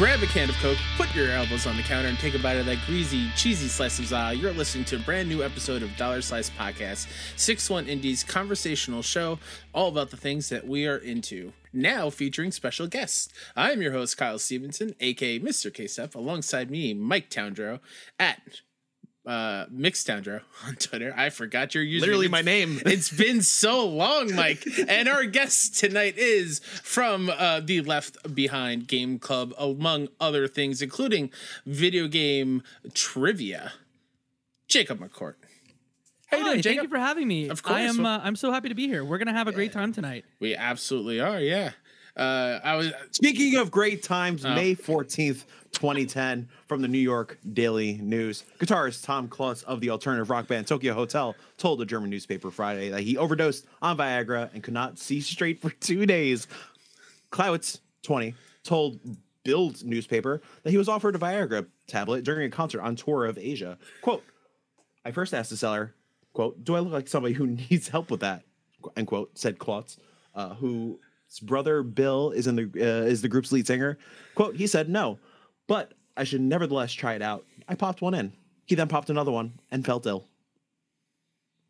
grab a can of Coke, put your elbows on the counter, and take a bite of that greasy, cheesy slice of za. You're listening to a brand new episode of Dollar Slice Podcast, 6 1 Indies conversational show, all about the things that we are into. Now featuring special guests. I'm your host, Kyle Stevenson, aka Mr. KSEP, alongside me, Mike Towndrow, at uh Mixed Towndrow on Twitter. I forgot your username. Literally my name. it's been so long, Mike. and our guest tonight is from uh, the Left Behind Game Club, among other things, including video game trivia. Jacob McCourt. How you Hi, doing, thank you for having me. Of course. I am. Uh, I'm so happy to be here. We're gonna have a great time tonight. we absolutely are. Yeah. Uh, I was. Speaking of great times, Oh. May 14th, 2010, from the New York Daily News, guitarist Tom Kaulitz of the alternative rock band Tokio Hotel told a German newspaper Friday that he overdosed on Viagra and could not see straight for two days. Kaulitz, 20, told Bild newspaper that he was offered a Viagra tablet during a concert on tour of Asia. Quote, I first asked the seller, quote, do I look like somebody who needs help with that? End quote, said Kaulitz, uh, whose brother Bill is in the uh, is the group's lead singer. Quote, he said no, but I should nevertheless try it out. I popped one in. He then popped another one and felt ill.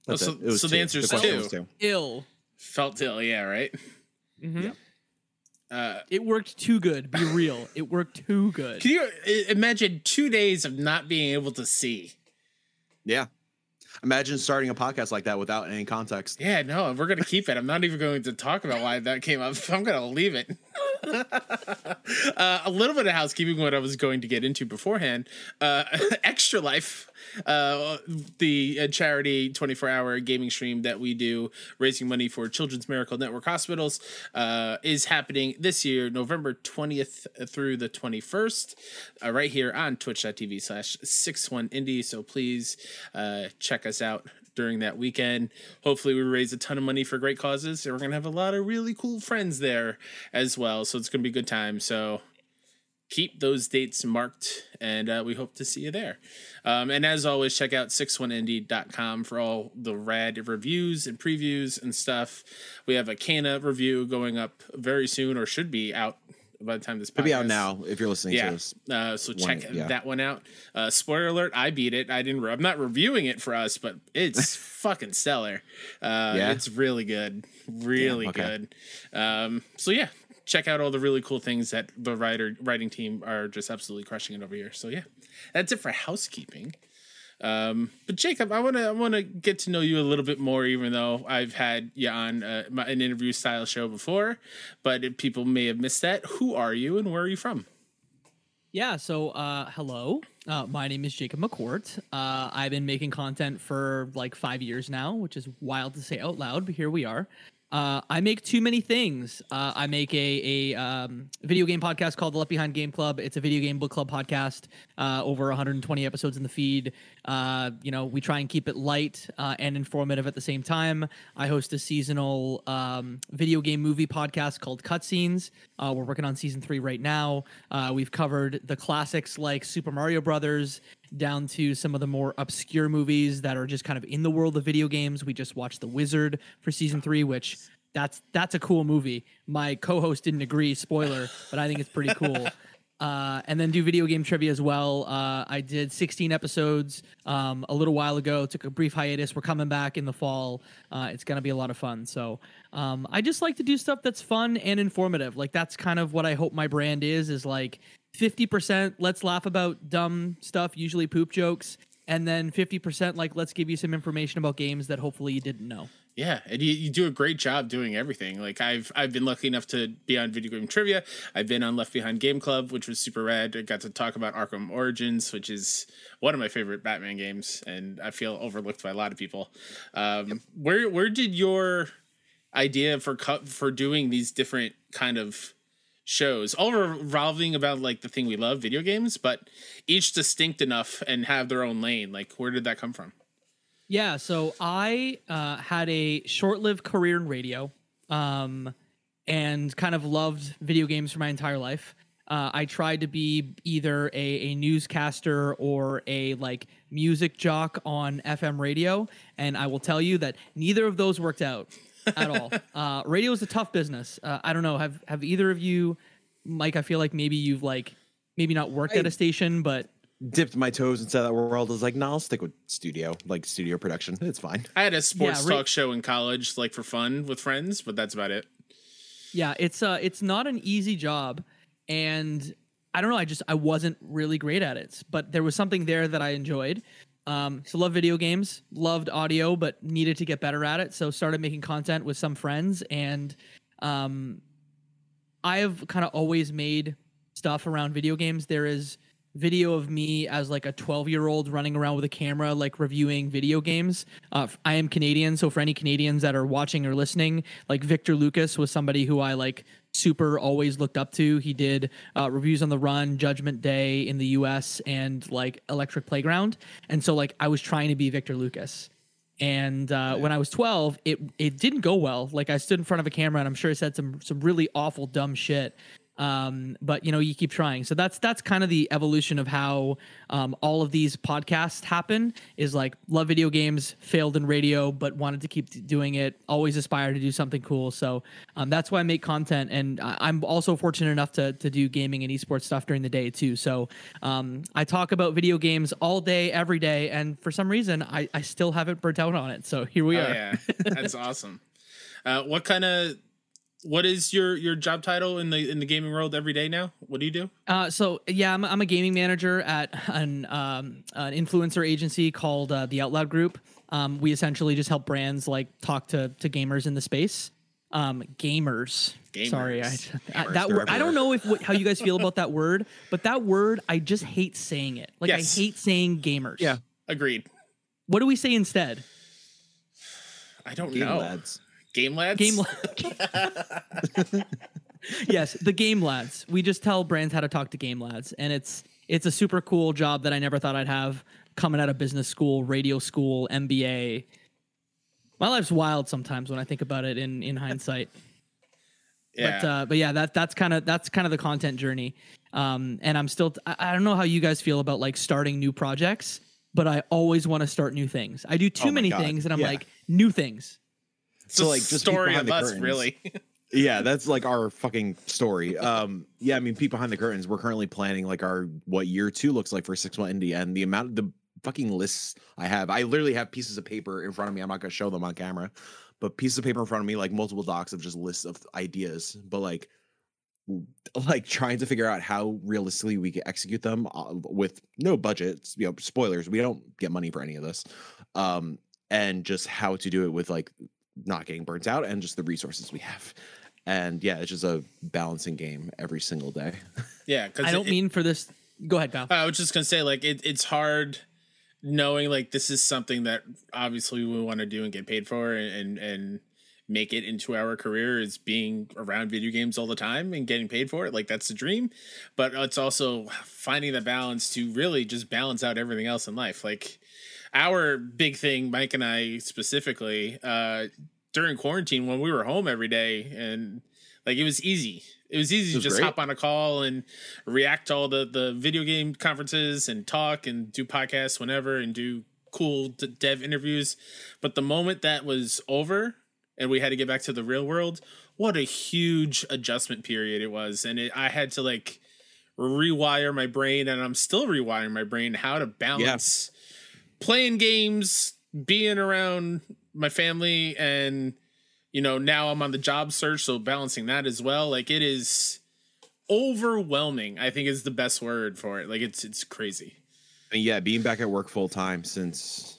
That's so- it. It so the answer is question two. was two. Ill. Felt ill, yeah, right? Mhm. Yeah. Uh, It worked too good. Be real. It worked too good. can you imagine two days of not being able to see? Yeah. Imagine starting a podcast like that without any context. Yeah, no, we're gonna keep it. I'm not even going to talk about why that came up. I'm gonna leave it. uh, a little bit of housekeeping. What I was going to get into beforehand. Uh, Extra Life, uh, the uh, charity 24 hour gaming stream that we do, raising money for Children's Miracle Network hospitals, uh, is happening this year, November 20th through the 21st, uh, right here on Twitch.tv slash 61 Indie. So please check us out during that weekend. Hopefully, we raise a ton of money for great causes, and we're gonna have a lot of really cool friends there as well. So it's gonna be a good time. So keep those dates marked, and uh, we hope to see you there. Um, and as always, check out 61indie.com for all the rad reviews and previews and stuff. We have a Kena review going up very soon, or should be out by the time this Could be out now if you're listening yeah. to this. Uh, so check yeah. that one out. Uh, spoiler alert: I beat it. I didn't. Re- I'm not reviewing it for us, but it's fucking stellar. Uh, Yeah? it's really good, really okay. good. Um, so yeah, check out all the really cool things that the writer writing team are just absolutely crushing it over here. So yeah, that's it for housekeeping. Um, but Jacob, I want to I want to get to know you a little bit more, even though I've had you on uh, my, an interview style show before, but people may have missed that. Who are you and where are you from? Yeah. So, uh, hello. Uh, my name is Jacob McCourt. Uh, I've been making content for like five years now, which is wild to say out loud, but here we are. Uh, I make too many things. Uh, I make a, a um, video game podcast called the Left Behind Game Club. It's a video game book club podcast. Uh, over 120 episodes in the feed. Uh, you know, we try and keep it light uh, and informative at the same time. I host a seasonal um, video game movie podcast called Cutscenes. Uh, we're working on season three right now. We've covered the classics like Super Mario Brothers down to some of the more obscure movies that are just kind of in the world of video games. We just watched The Wizard for season three, which that's that's a cool movie. My co-host didn't agree, spoiler, but I think it's pretty cool. Uh, and then do video game trivia as well. Uh, I did 16 episodes um, a little while ago. Took a brief hiatus. We're coming back in the fall. Uh, it's gonna be a lot of fun. So um, I just like to do stuff that's fun and informative. Like that's kind of what I hope my brand is. Is like 50% let's laugh about dumb stuff, usually poop jokes, and then 50% like let's give you some information about games that hopefully you didn't know. Yeah, and you, you do a great job doing everything. Like I've I've been lucky enough to be on video game trivia. I've been on Left Behind Game Club, which was super rad. I got to talk about Arkham Origins, which is one of my favorite Batman games, and I feel overlooked by a lot of people. Um, Where where did your idea for for doing these different kind of shows, all revolving about like the thing we love, video games, but each distinct enough and have their own lane? Like, where did that come from? Yeah, so I uh, had a short-lived career in radio, um, and kind of loved video games for my entire life. Uh, I tried to be either a, a newscaster or a like music jock on FM radio, and I will tell you that neither of those worked out at all. Uh, radio is a tough business. Uh, I don't know. Have have either of you, Mike? I feel like maybe you've like maybe not worked I- at a station, but Dipped my toes inside that world. I was like, no, I'll stick with studio, like studio production. It's fine. I had a sports right- talk show in college, like for fun with friends, but that's about it. yeah, it's uh it's not an easy job and I don't know, I just I wasn't really great at it, but there was something there that I enjoyed. Um, so love video games, loved audio, but needed to get better at it. So started making content with some friends, and um, I have kind of always made stuff around video games. There is video of me as like a 12 year old running around with a camera, like reviewing video games. Uh, I am Canadian, so for any Canadians that are watching or listening, like Victor Lucas was somebody who I like super always looked up to. He did uh, reviews on the run, Judgment Day in the US, and like Electric Playground. And so like I was trying to be Victor Lucas. And uh, when I was 12, it it didn't go well. Like I stood in front of a camera and I'm sure I said some some really awful dumb shit. Um, but you know, you keep trying. So that's that's kind of the evolution of how um, all of these podcasts happen. Is like love video games, failed in radio, but wanted to keep doing it. Always aspire to do something cool. So um, that's why I make content, and I- I'm also fortunate enough to to do gaming and esports stuff during the day too. So um, I talk about video games all day, every day, and for some reason, I I still haven't burnt out on it. So here we Oh, are. yeah, that's awesome. Uh, what kind of what is your your job title in the in the gaming world every day now? What do you do? Uh, so yeah, I'm, I'm a gaming manager at an um, an influencer agency called uh, the Out Loud Group. Um, we essentially just help brands like talk to to gamers in the space. Um, gamers. Sorry, I, Gamers. I- Gamers, that word, I don't know if what, how you guys feel about that word, but that word I just hate saying it. Like Yes. I hate saying gamers. Yeah. Agreed. What do we say instead? I don't Game know. lads. Game lads. Game. la- yes, the game lads. We just tell brands how to talk to game lads, and it's it's a super cool job that I never thought I'd have coming out of business school, radio school, MBA. My life's wild sometimes when I think about it in in hindsight. yeah. But uh, but yeah, that that's kind of that's kind of the content journey. Um, and I'm still I, I don't know how you guys feel about like starting new projects, but I always want to start new things. I do too Oh many God, things, and I'm yeah. like new things. So, like, just story of the us, curtains. really. Yeah, that's like our fucking story. Um, yeah, I mean, peek behind the curtains. We're currently planning like our what year two looks like for six one indie, and the amount of the fucking lists I have. I literally have pieces of paper in front of me. I'm not gonna show them on camera, but pieces of paper in front of me, like multiple docs of just lists of ideas. But like, like trying to figure out how realistically we can execute them uh, with no budgets. You know, spoilers. We don't get money for any of this, um, and just how to do it with like not getting burnt out and just the resources we have. And yeah, it's just a balancing game every single day. yeah, because I don't mean for this. Go ahead, Kyle. I was just gonna say, like, it, it's hard knowing like this is something that obviously we want to do and get paid for, and and make it into our career is being around video games all the time and getting paid for it. Like that's the dream, but it's also finding the balance to really just balance out everything else in life. Like our big thing, Mike and I specifically, uh, during quarantine when we were home every day and like it was easy. It was easy It to just great. hop on a call and react to all the the video game conferences and talk and do podcasts whenever and do cool d- dev interviews. But the moment that was over and we had to get back to the real world, what a huge adjustment period it was, and it, I had to like rewire my brain, and I'm still rewiring my brain how to balance playing games, being around my family, and you know now I'm on the job search, so balancing that as well. Like it is overwhelming. I think is the best word for it. Like it's it's crazy. And yeah, being back at work full time since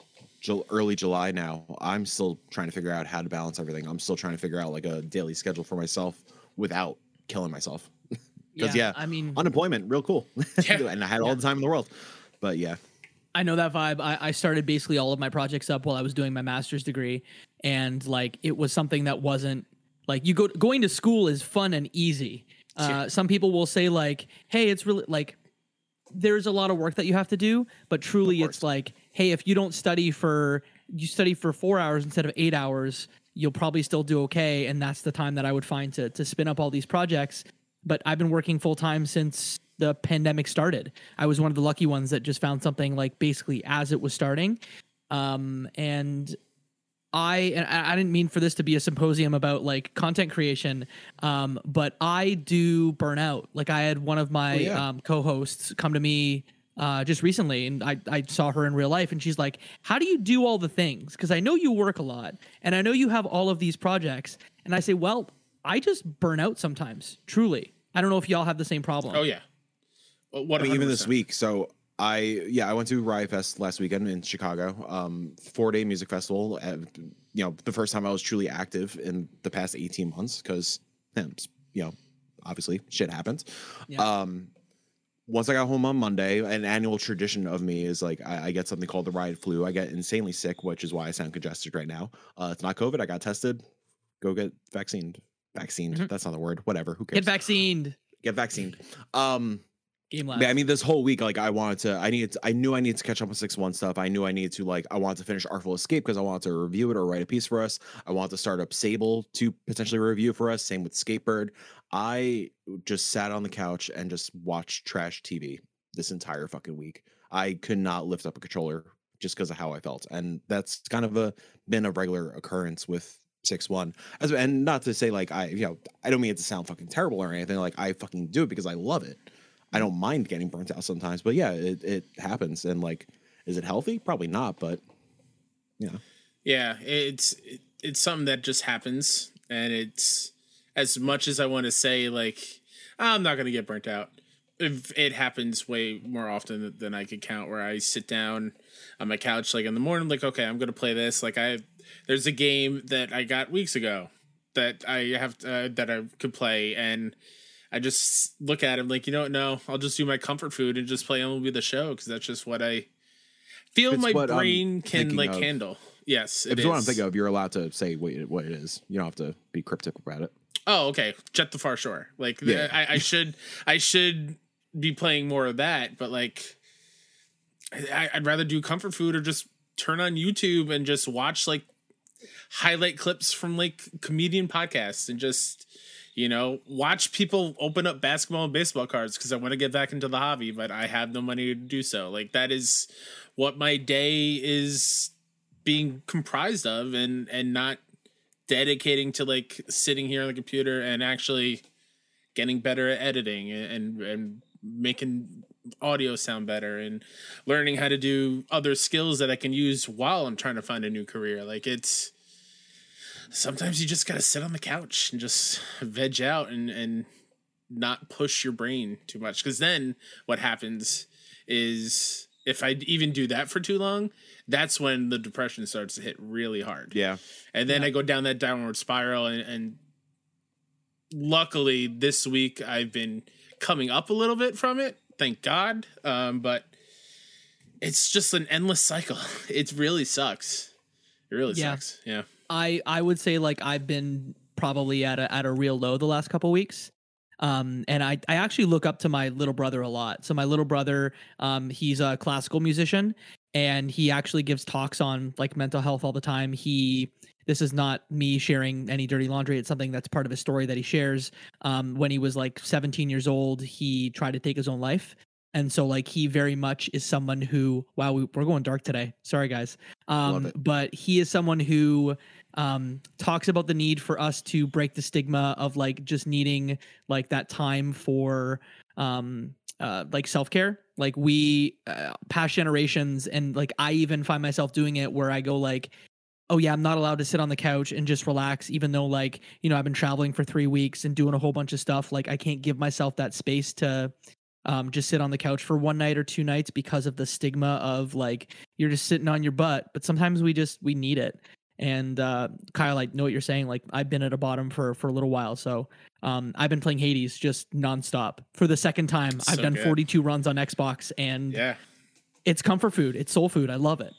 early July now, I'm still trying to figure out how to balance everything. I'm still trying to figure out like a daily schedule for myself without killing myself. Because yeah, I mean, unemployment, real cool. Yeah. and I had all the time in the world. But yeah, I know that vibe. I, I started basically all of my projects up while I was doing my master's degree, and like it was something that wasn't like you go going to school is fun and easy. Uh. Some people will say like, "Hey, it's really like." There's a lot of work that you have to do, but truly, it's like, hey, if you don't study for you study for four hours instead of eight hours, you'll probably still do okay. And that's the time that I would find to to spin up all these projects. But I've been working full time since the pandemic started. I was one of the lucky ones that just found something like basically as it was starting. Um, and I and I didn't mean for this to be a symposium about like content creation, um, but I do burn out. Like I had one of my yeah. um, co-hosts come to me uh, just recently, and I I saw her in real life, and she's like, "How do you do all the things? Because I know you work a lot, and I know you have all of these projects." And I say, "Well, I just burn out sometimes. Truly, I don't know if y'all have the same problem." Oh yeah. What I mean, even this week. So I yeah, I went to Riot Fest last weekend in Chicago. Um, four day music festival. Uh, you know, the first time I was truly active in the past eighteen months because you know, obviously shit happens. Yeah. Um, once I got home on Monday, an annual tradition of me is like I, I get something called the riot flu. I get insanely sick, which is why I sound congested right now. Uh, it's not COVID. I got tested. Go get vaccinated. Vaccinated. Mhm. That's not the word. Whatever. Who cares? Get vaccinated. Get vaccinated. Um, Game yeah, I mean, this whole week, like, I wanted to, I needed, to, I knew I needed to catch up on six one stuff. I knew I needed to, like, I wanted to finish Artful Escape because I wanted to review it or write a piece for us. I wanted to start up Sable to potentially review for us. Same with Skatebird. I just sat on the couch and just watched trash TV this entire fucking week. I could not lift up a controller just because of how I felt, and that's kind of a been a regular occurrence with six one. As and not to say like I, you know, I don't mean it to sound fucking terrible or anything. Like I fucking do it because I love it. I don't mind getting burnt out sometimes, but yeah, it, it happens. And like, is it healthy? Probably not, but know, Yeah, it's it, it's something that just happens, and it's as much as I want to say like I'm not gonna get burnt out. If it happens way more often than I could count, where I sit down on my couch like in the morning, like okay, I'm gonna play this. Like I, there's a game that I got weeks ago that I have uh, that I could play, and I just look at him like you know what? No, I'll just do my comfort food and just play MLB the Show because that's just what I feel It's my what I'm brain can like of. handle. Yes, if it it's what I'm thinking of, you're allowed to say what it, what it is. You don't have to be cryptic about it. Oh, okay. Jett the Far Shore. Like Yeah. I, I should I should be playing more of that, but like I, I'd rather do comfort food or just turn on YouTube and just watch like highlight clips from like comedian podcasts and just you know watch people open up basketball and baseball cards because I want to get back into the hobby, but I have no money to do so. Like that is what my day is being comprised of and and not dedicating to like sitting here on the computer and actually getting better at editing and and, making audio sound better and learning how to do other skills that I can use while I'm trying to find a new career. Like it's sometimes you just got to sit on the couch and just veg out and and not push your brain too much cuz then what happens is if I even do that for too long, that's when the depression starts to hit really hard Yeah. and then Yeah. I go down that downward spiral. And, and luckily, this week I've been coming up a little bit from it. Thank God. Um, but it's just an endless cycle. It really sucks. It really Yeah. sucks. Yeah. I I would say like I've been probably at a at a real low the last couple weeks. Um, and I, I actually look up to my little brother a lot. So my little brother, um, he's a classical musician and he actually gives talks on like mental health all the time. He this is not me sharing any dirty laundry. It's something that's part of his story that he shares. Um, when he was like 17 years old, he tried to take his own life. And so like he very much is someone who wow, we, we're going dark today. Sorry guys. Um, it. but he is someone who um talks about the need for us to break the stigma of like just needing like that time for um uh like self-care. Like we uh, past generations and like i even find myself doing it where i go like oh yeah i'm not allowed to sit on the couch and just relax even though like you know i've been traveling for three weeks and doing a whole bunch of stuff. Like i can't give myself that space to um, just sit on the couch for one night or two nights because of the stigma of like you're just sitting on your butt. But sometimes we just we need it and uh, Kyle, I know what you're saying. Like I've been at a bottom for for a little while, so um, I've been playing Hades just nonstop for the second time. I've done good. 42 runs on Xbox, and Yeah. it's comfort food. It's soul food. I love it.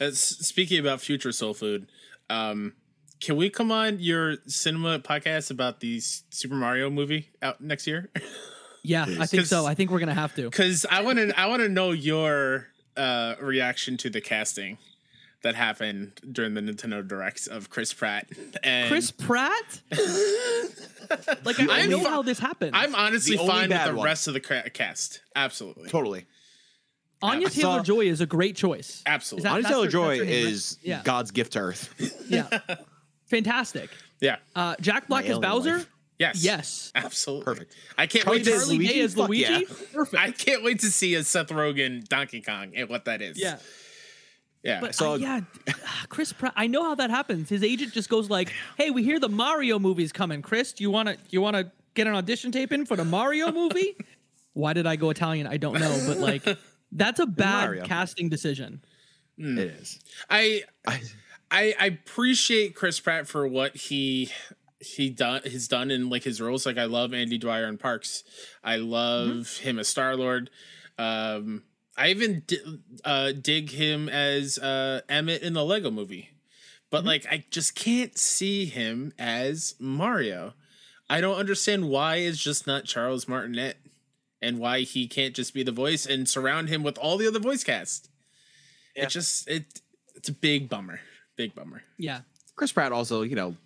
Uh, s- speaking about future soul food, um, can we come on your cinema podcast about the Super Mario movie out next year? Yeah, I think so. I think we're gonna have to. Because I want to, I want to know your uh, reaction to the casting that happened during the Nintendo Directs of Chris Pratt and Chris Pratt. like I, I know fi- how this happened. I'm honestly The fine with the one. rest of the cra- cast. Absolutely. Totally. Anya I saw- Taylor Joy is a great choice. Absolutely. Is that- Anya Taylor Joy that's her name, right? is Yeah. God's gift to Earth. Yeah, fantastic. Yeah. Uh, Jack Black as alien Bowser. wife. Yes. Yes. Absolutely. Perfect. I can't Charlie wait to Day as Charlie Day as Luigi. yeah. Perfect. I can't wait to see a Seth Rogen Donkey Kong and what that is. yeah. Yeah. But saw- uh, yeah, Chris Pratt. I know how that happens. His agent just goes like, "Hey, we hear the Mario movie's coming. Chris, do you want to you want to get an audition tape in for the Mario movie?" Why did I go Italian? I don't know, but like that's a bad Mario. casting decision. It is. I I, I I appreciate Chris Pratt for what he he done has done in like his roles. Like I love Andy Dwyer in Parks. I love Mm-hmm. him as Star Lord. Um, I even di- uh, dig him as uh, Emmett in the Lego Movie, but Mm-hmm. like I just can't see him as Mario. I don't understand why it's just not Charles Martinet, and why he can't just be the voice and surround him with all the other voice cast. Yeah. It just it it's a big bummer. Big bummer. Yeah. Chris Pratt also, you know,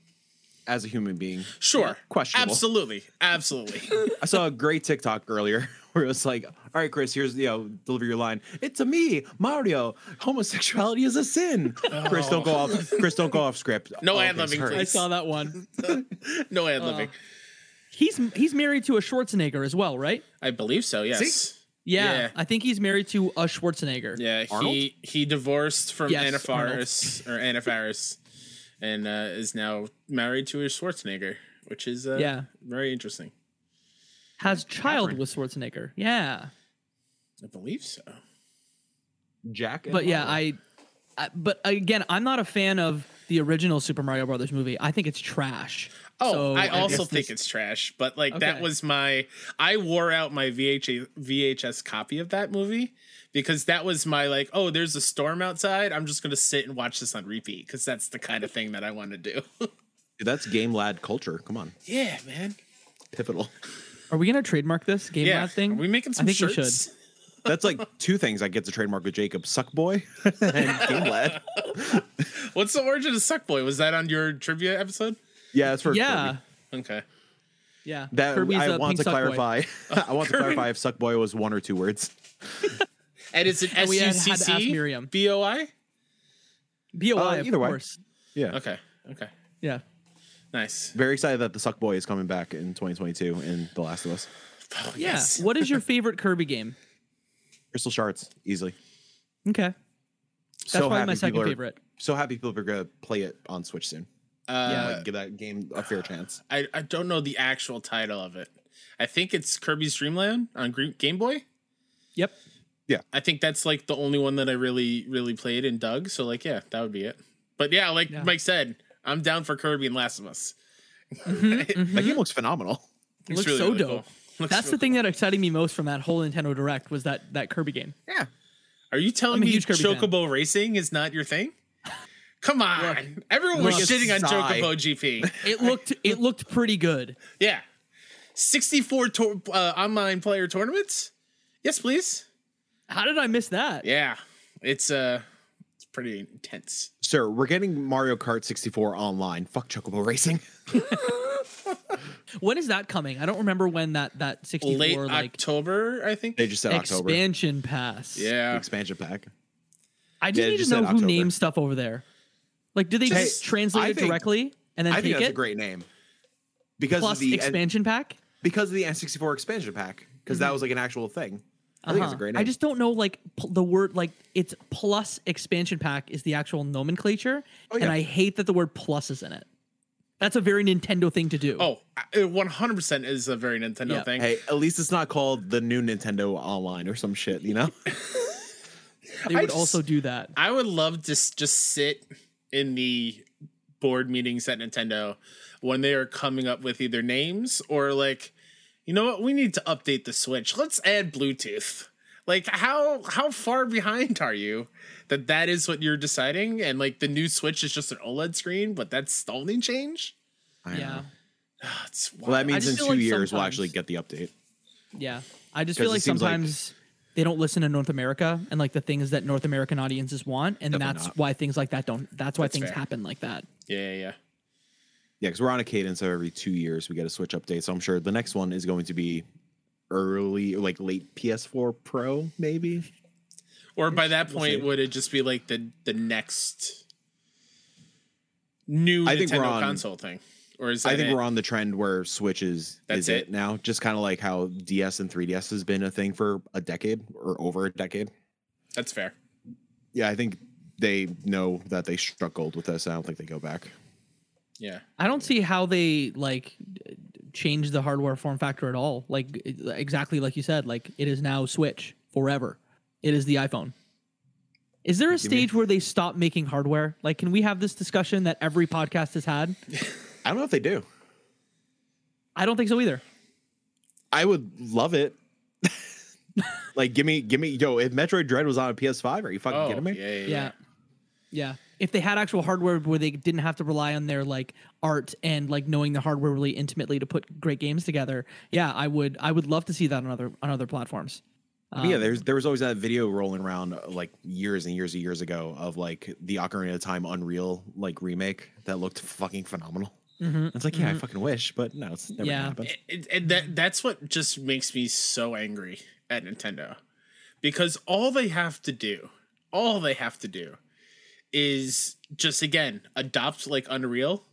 as a human being, Sure. questionable. Absolutely. Absolutely. I saw a great TikTok earlier where it was like, "All right, Chris, here's you know, deliver your line. It's a me, Mario. Homosexuality is a sin." Chris, don't go off. Oh. Chris, don't go off script. No Okay, ad-libbing. I saw that one. no ad libbing. Uh, he's he's married to a Schwarzenegger as well, right? I believe so, yes. Yeah, Yeah. I think he's married to a Schwarzenegger. Yeah, Arnold? he he divorced from Yes, Anna Arnold. Faris or Anna Faris and uh, is now married to a Schwarzenegger, which is uh, Yeah. very interesting. Has child Katherine. with Schwarzenegger. Yeah. I believe so. Jack. and But yeah, I, I but again, I'm not a fan of the original Super Mario Brothers movie. I think it's trash. Oh, So I also guess think this- it's trash, but like that was my I wore out my VH, VHS copy of that movie because that was my like, oh, there's a storm outside. I'm just gonna sit and watch this on repeat because that's the kind of thing that I want to do. Dude, that's game lad culture. Come on, yeah, man. pivotal. Are we gonna trademark this game Yeah, lad thing? Are we making some I think we shirts? should. That's like two things I get to trademark with Jacob: Suck Boy and Game Lad. What's the origin of Suck Boy? Was that on your trivia episode? Yeah, it's for Yeah. Kirby. Okay. Yeah. That Kirby's I a want pink to suck clarify. I want to clarify if Suck Boy was one or two words. And it's it And S we U had- C had to ask C Miriam. B O I? BOI, Uh, either way. course. Yeah. Okay. Okay. Yeah. Nice. Very excited that the Suck Boy is coming back in 2022 in The Last of Us. Oh, Yeah. yes. What is your favorite Kirby game? Crystal Shards, easily. Okay. That's so probably my second people are, favorite. So happy people are gonna play it on Switch soon. Uh, Like, give that game a fair chance. I, I don't know the actual title of it. I think it's Kirby's Dream Land on Gre- Game Boy. Yep. Yeah. I think that's like the only one that I really really played and dug. So like yeah, that would be it. But yeah, like Yeah. Mike said, I'm down for Kirby and Last of Us. That game looks phenomenal. It looks so dope. Looks That's real the thing cool. that excited me most from that whole Nintendo Direct was that that Kirby game. Yeah. Are you telling I'm me huge Kirby fan. Chocobo racing is not your thing? Come on, everyone was Look. shitting on Sigh. Chocobo GP. It looked it looked pretty good. yeah, 64 to- uh, online player tournaments. Yes, please. How did I miss that? Yeah, it's uh, it's pretty intense. Sir, we're getting Mario Kart 64 online. Fuck Chocobo Racing. When is that coming? I don't remember when that that 64 Late like October, I think. They just said October. expansion pass. The yeah, expansion pack. I just Yeah, need just to know who October. names stuff over there. Like, do they Hey, just translate I it think- directly and then I think that's it? a great name. Because Plus of the expansion pack. because of the N64 expansion pack. Because that was like an actual thing. I think it's a Uh-huh. great name. I just don't know like p- the word like it's plus expansion pack is the actual nomenclature, Oh, yeah. and. I hate that the word plus is in it. That's a very Nintendo thing to do. Oh, it 100% is a very Nintendo Yeah. thing. Hey, at least it's not called the new Nintendo Online or some shit, you know? they would just- also do that. I would love to s- just sit in the board meetings at Nintendo when they are coming up with either names or like, you know what, we need to update the Switch. Let's add Bluetooth. Like how how far behind are you that that is what you're deciding and like the new Switch is just an OLED screen, but that's the only change? I. Yeah, Ah, it's Well, that means in two like years we'll actually get the update. yeah. I just feel like seems like- sometimes they don't listen to North America and like the things that North American audiences want, and Definitely that's not. why things like that don't. That's why That's things fair. happen like that. yeah, yeah, yeah. Yeah, because we're on a cadence of every two years we get a Switch update. So I'm sure the next one is going to be early, like late PS4 Pro, maybe. Or by that We'll point, see. would it just be like the the next new I think we're Nintendo on- console thing? Or is that I think it? we're on the trend where Switch is That's is it? it now. Just kind of like how DS and 3DS has been a thing for a decade or over a decade. That's fair. Yeah, I think they know that they struck gold with this. I don't think they go back. Yeah. I don't see how they like change the hardware form factor at all. Like exactly like you said, like it is now Switch forever. It is the iPhone. Is there a stage where they stop making hardware? Like, can we have this discussion that every podcast has had? I don't know if they do. I don't think so either. I would love it. like, give me, give me, yo. If Metroid Dread was on a PS5, are you fucking Oh, kidding me? yeah, yeah, Yeah. Yeah. If they had actual hardware where they didn't have to rely on their like art and like knowing the hardware really intimately to put great games together, yeah, I would I would love to see that on other on other platforms. But yeah, Um, there's there was always that video rolling around uh, like years and years and years ago of like the Ocarina of Time Unreal like remake that looked fucking phenomenal. Mhm. It's like, yeah, I fucking wish, but no, it's never Yeah. gonna happen. It- it- and that that's what just makes me so angry at Nintendo because all they have to do all they have to do is just again adopt like Unreal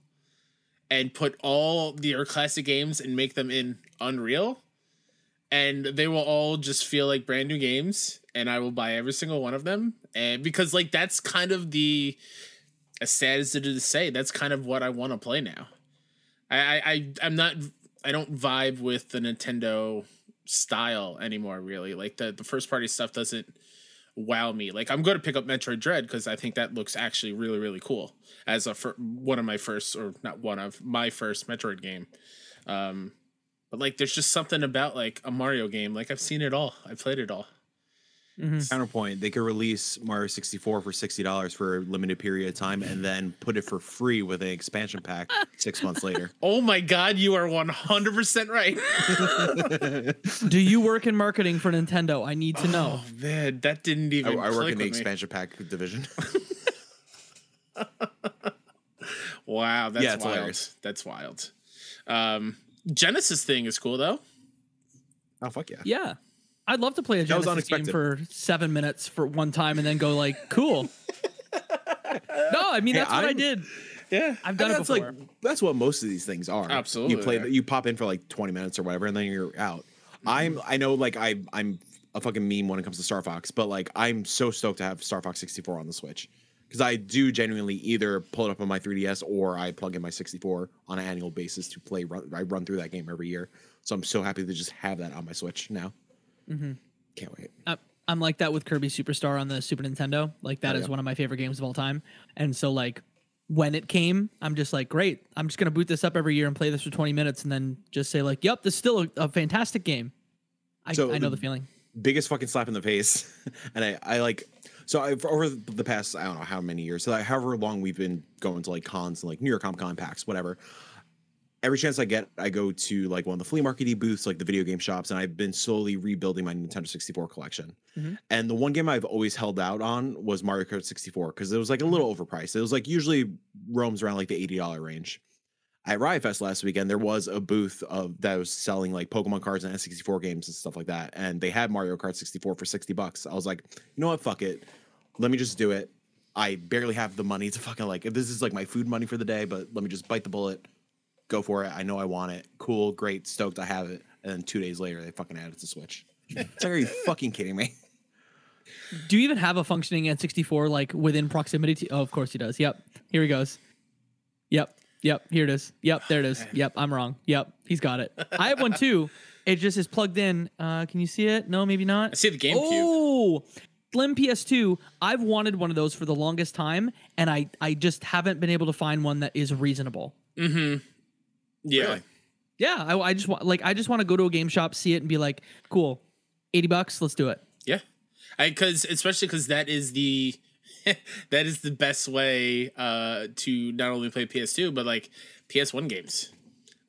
and put all their classic games and make them in Unreal and they will all just feel like brand new games and I will buy every single one of them and because like that's kind of the as sad as it is to say that's kind of what I want to play now I, I I'm not I don't vibe with the Nintendo style anymore. Really, like the the first party stuff doesn't wow me. Like I'm going to pick up Metroid Dread because I think that looks actually really really cool as a fir- one of my first or not one of my first Metroid game. Um, but like there's just something about like a Mario game. Like I've seen it all. I played it all. Mhm. Counterpoint: They could release Mario 64 for sixty dollars for a limited period of time, and then put it for free with an expansion pack six months later. Oh my god, you are 100% right. Do you work in marketing for Nintendo? I need to know. Oh man, that didn't I, even I work in the with me. expansion pack division. Wow, that's Yeah, wild. hilarious. That's wild. Um, Genesis thing is cool though. oh fuck yeah! Yeah. I'd love to play a That was Genesis game unexpected. for seven minutes for one time and then go like, cool. no, I mean Hey, that's what I I'm- did. Yeah. I've done it that's before. like that's what most of these things are. Absolutely you play, they you pop in for like twenty minutes or whatever, and then you're out. Mm-hmm. I'm, I know, like I, I'm a fucking meme when it comes to Star Fox, but like I'm so stoked to have Star Fox 64 on the Switch because I do genuinely either pull it up on my 3DS or I plug in my 64 on an annual basis to play. Run, I run through that game every year, so I'm so happy to just have that on my Switch now. Mm-hmm. Can't wait. I- I'm like that with Kirby Superstar on the Super Nintendo. Like that Oh, is yeah. one of my favorite games of all time. And so like when it came, I'm just like, great. I'm just gonna boot this up every year and play this for 20 minutes, and then just say like, yep, this is still a, a fantastic game. I, So I know the- the feeling. biggest fucking slap in the face. and I, I like, so I, for over the past, I don't know how many years, so like however long we've been going to like cons and like New York Comic Con packs, whatever. Every chance I get, I go to like one of the flea markety booths, like the video game shops, and I've been slowly rebuilding my Nintendo 64 collection. Mhm. And the one game I've always held out on was Mario Kart 64 because it was like a little overpriced. It was like usually roams around like the $80 range. At Riot Fest last weekend, there was a booth of that was selling like Pokemon cards and N64 games and stuff like that. And they had Mario Kart 64 for 60 bucks. I was like, you know what? Fuck it. Let me just do it. I barely have the money to fucking like, if this is like my food money for the day, but let me just bite the bullet, go for it. I know I want it. Cool, great, stoked I have it. And then two days later, they fucking added it to Switch. It's like, are you fucking kidding me? Do you even have a functioning N64 like within proximity to? Oh, of course he does. Yep. Here he goes. Yep. Yep. Here it is. Yep. There it is. Yep. I'm wrong. Yep. He's got it. I have one too. It just is plugged in. Uh, can you see it? No, maybe not. I see the GameCube. Oh, Slim PS2. I've wanted one of those for the longest time, and I I just haven't been able to find one that is reasonable. Mm-hmm. Yeah. Really? Yeah, I, I just want like I just want to go to a game shop, see it, and be like, cool, eighty bucks, let's do it. Yeah. I because especially because that is the that is the best way uh to not only play PS2 but like PS1 games.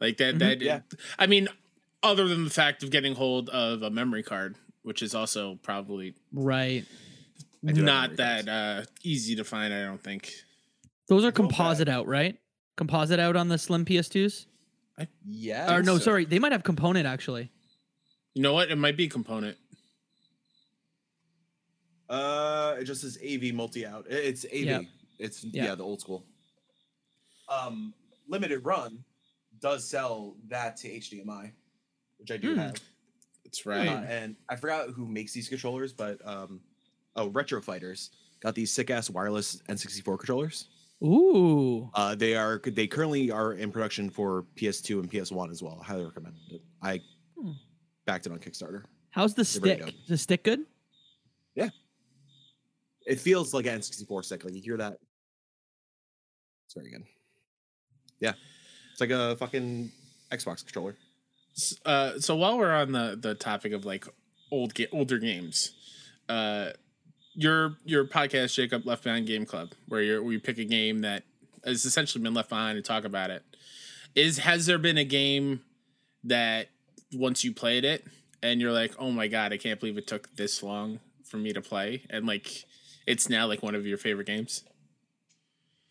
Like that that yeah. I mean other than the fact of getting hold of a memory card, which is also probably Right. I do have not that uh easy to find, I don't think. Those are composite out, right? Composite out on the Slim PS2s. Yeah. Or no, sorry, they might have component actually. You know what? It might be component. Uh, it just says AV multi out. It's AV. Yep. It's Yeah. yeah. the old school. Um, limited run does sell that to HDMI, which I do Hmm. have. That's Uh, right. and I forgot who makes these controllers, but um, oh, Retro Fighters got these sick ass wireless N64 controllers. Ooh. Uh, they are they currently are in production for PS2 and PS1 as well. I highly recommend it. I Hmm. backed it on Kickstarter. How's the They're stick? Is the stick good? Yeah. It feels like an N64 stick. Like you hear that. It's very good. Yeah, it's like a fucking Xbox controller. S- Uh, so while we're on the the topic of like old ga- older games, uh, your your podcast Jacob Left Behind Game Club, where you where you pick a game that has essentially been left behind and talk about it. Is has there been a game that once you played it and you're like, oh my god, I can't believe it took this long for me to play, and like it's now like one of your favorite games?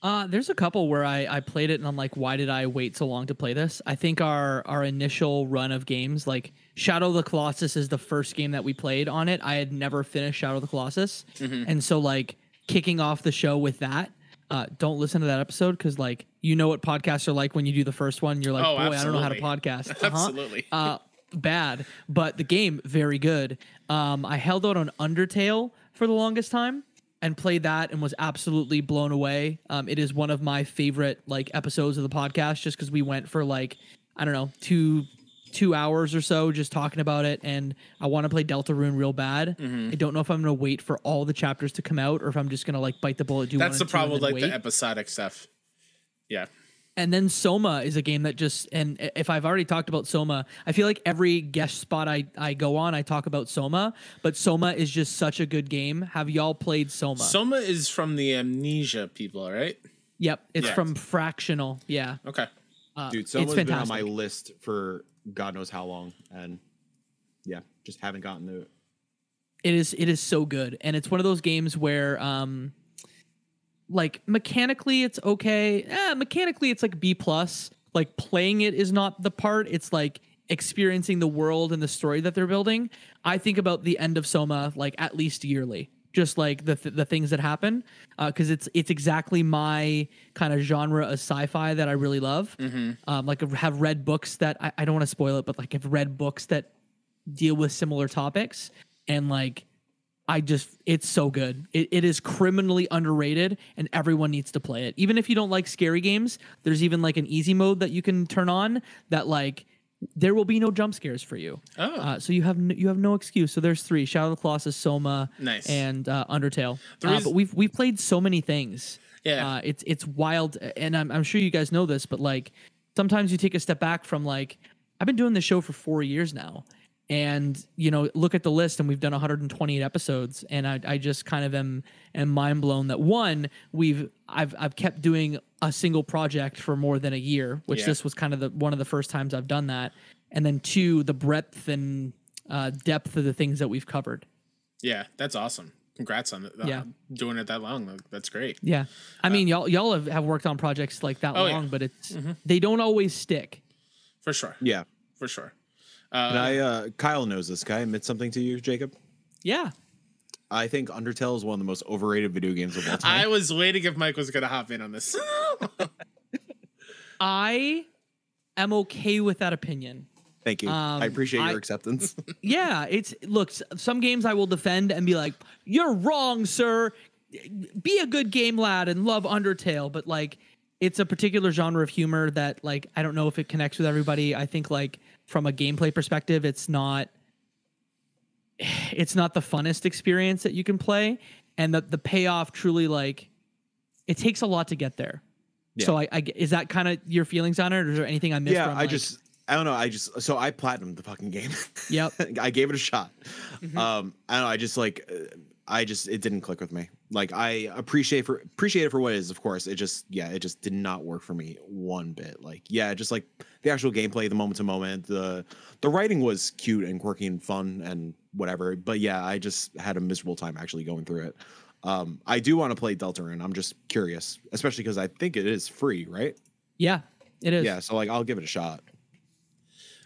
Uh, there's a couple where I, I played it and I'm like, why did I wait so long to play this? I think our our initial run of games, like Shadow of the Colossus, is the first game that we played on it. I had never finished Shadow of the Colossus, and so like kicking off the show with that. Uh, don't listen to that episode because like you know what podcasts are like when you do the first one. You're like, Oh, boy, I don't know how to podcast. Uh-huh. Absolutely. uh, bad, but the game very good. Um, I held out on Undertale for the longest time and played that and was absolutely blown away. Um, it is one of my favorite like episodes of the podcast just because we went for like I don't know two two hours or so just talking about it and I want to play Deltarune real bad. Mm-hmm. I don't know if I'm gonna wait for all the chapters to come out or if I'm just gonna like bite the bullet. Do That's one the and two and problem with like wait. the episodic stuff. Yeah. And then Soma is a game that just and if I've already talked about Soma, I feel like every guest spot I, I go on, I talk about Soma, but Soma is just such a good game. Have y'all played Soma? Soma is from the Amnesia people, right? yep, it's Yeah. from Frictional. Yeah. Okay. Uh, Dude, it's Soma's been on my list for God knows how long, and yeah, just haven't gotten to it. It is it is so good. And it's one of those games where um like mechanically it's okay. Eh, mechanically it's like B plus. Like playing it is not the part. It's like experiencing the world and the story that they're building. I think about the end of Soma like at least yearly. Just like the th- the things that happen, because it's it's exactly my kind of genre of sci-fi that I really love. Um, like I have read books that I, I don't want to spoil it, but like I've read books that deal with similar topics and like i just it's so good it, it is criminally underrated and everyone needs to play it even if you don't like scary games there's even like an easy mode that you can turn on that like there will be no jump scares for you Oh. uh, so you have no, you have no excuse so there's three shadow of the colossus soma Nice. and uh, undertale uh, but we've we've played so many things Yeah. uh, it's it's wild and I'm, I'm sure you guys know this but like sometimes you take a step back from like i've been doing this show for four years now and you know look at the list and we've done 128 episodes and i, I just kind of am am mind blown that one we've i've i've kept doing a single project for more than a year which Yeah. this was kind of the one of the first times i've done that and then two the breadth and uh, depth of the things that we've covered Yeah, that's awesome. Congrats on it. uh, Yeah. doing it that long. That's great. yeah i mean y'all y'all have, have worked on projects like that Oh, yeah. long but it's they don't always stick For sure. Yeah, For sure. And Uh, I uh, Kyle knows this. Can I admit something to you, Jacob? yeah I think Undertale is one of the most overrated video games of all time. I was waiting if Mike was going to hop in on this. i am okay with that opinion Thank you. um, I appreciate I- your acceptance. Yeah, it's look. Some games I will defend and be like, "You're wrong, sir. Be a good game lad and love Undertale." But like, it's a particular genre of humor that like I don't know if it connects with everybody. I think like from a gameplay perspective, it's not. It's not the funnest experience that you can play, and the the payoff truly like, it takes a lot to get there. So I, I is that kind of your feelings on it, or is there anything I missed? yeah, I'm like, just I don't know. I just so I platinumed the fucking game. Yep. I gave it a shot. Mm-hmm. Um, I don't know. I just like I just it didn't click with me. Like I appreciate for appreciate it for what it is. Of course, it just yeah, it just did not work for me one bit. Like yeah, just like the actual gameplay, the moment to moment, the the writing was cute and quirky and fun and whatever. But yeah, I just had a miserable time actually going through it. Um, I do want to play Deltarune. I'm just curious, especially because I think it is free, right? yeah, it is. Yeah, so like I'll give it a shot.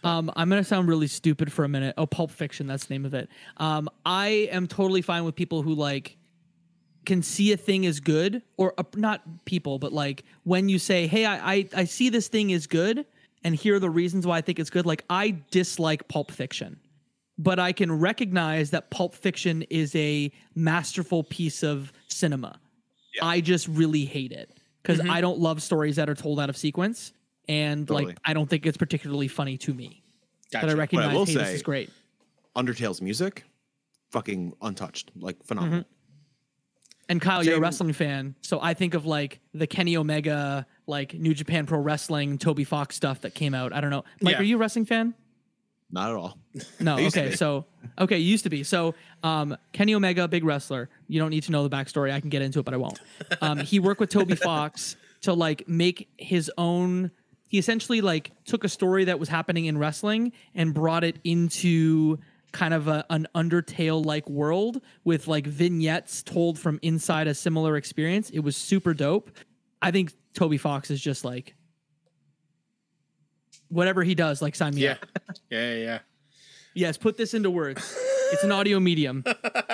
Um, I'm gonna sound really stupid for a minute. Oh, Pulp Fiction, that's the name of it. Um, I am totally fine with people who like can see a thing as good, or uh, not people, but like when you say, "Hey, I, I I see this thing is good," and here are the reasons why I think it's good. Like I dislike Pulp Fiction, but I can recognize that Pulp Fiction is a masterful piece of cinema. I just really hate it because mm-hmm. I don't love stories that are told out of sequence, and Totally. like I don't think it's particularly funny to me. But I Gotcha. recognize, will hey, this is great. Undertale's music, fucking untouched, like phenomenal. Mm-hmm. And Kyle, you're a wrestling fan, so I think of like the Kenny Omega, like New Japan Pro Wrestling, Toby Fox stuff that came out. I don't know. Mike, Yeah. are you a wrestling fan? Not at all. No. Okay. So okay, you used to be. So um, Kenny Omega, big wrestler. You don't need to know the backstory. I can get into it, but I won't. Um, he worked with Toby Fox to like make his own. He essentially like took a story that was happening in wrestling and brought it into kind of a, an Undertale like world with like vignettes told from inside a similar experience. It was super dope. I think Toby Fox is just like whatever he does. Like sign me Yeah. up. Yeah, yeah, yeah. Yes, put this into words. It's an audio medium.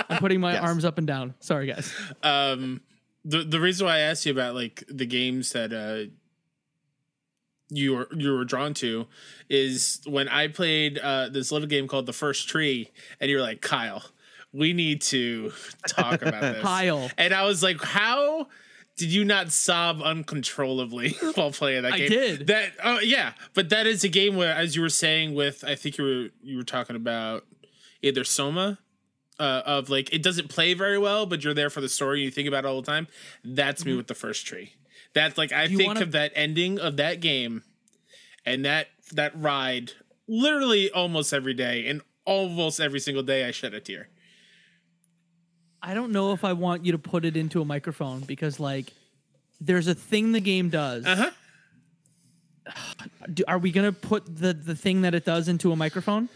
I'm putting my Yes. arms up and down. Sorry, guys. um the the reason why I asked you about like the games that uh you were you were drawn to is when I played uh this little game called The First Tree and you're like, Kyle, we need to talk about this. Kyle. And I was like, how did you not sob uncontrollably while playing that I game? did. That oh yeah, but that is a game where, as you were saying, with I think you were you were talking about either Soma, uh, of like it doesn't play very well, but you're there for the story. and You think about it all the time. That's me with the first tree. That's like I. You think wanna- of that ending of that game, and that that ride literally almost every day, and almost every single day I shed a tear. I don't know if I want you to put it into a microphone because, like, there's a thing the game does. Uh huh. Do, are we gonna put the the thing that it does into a microphone?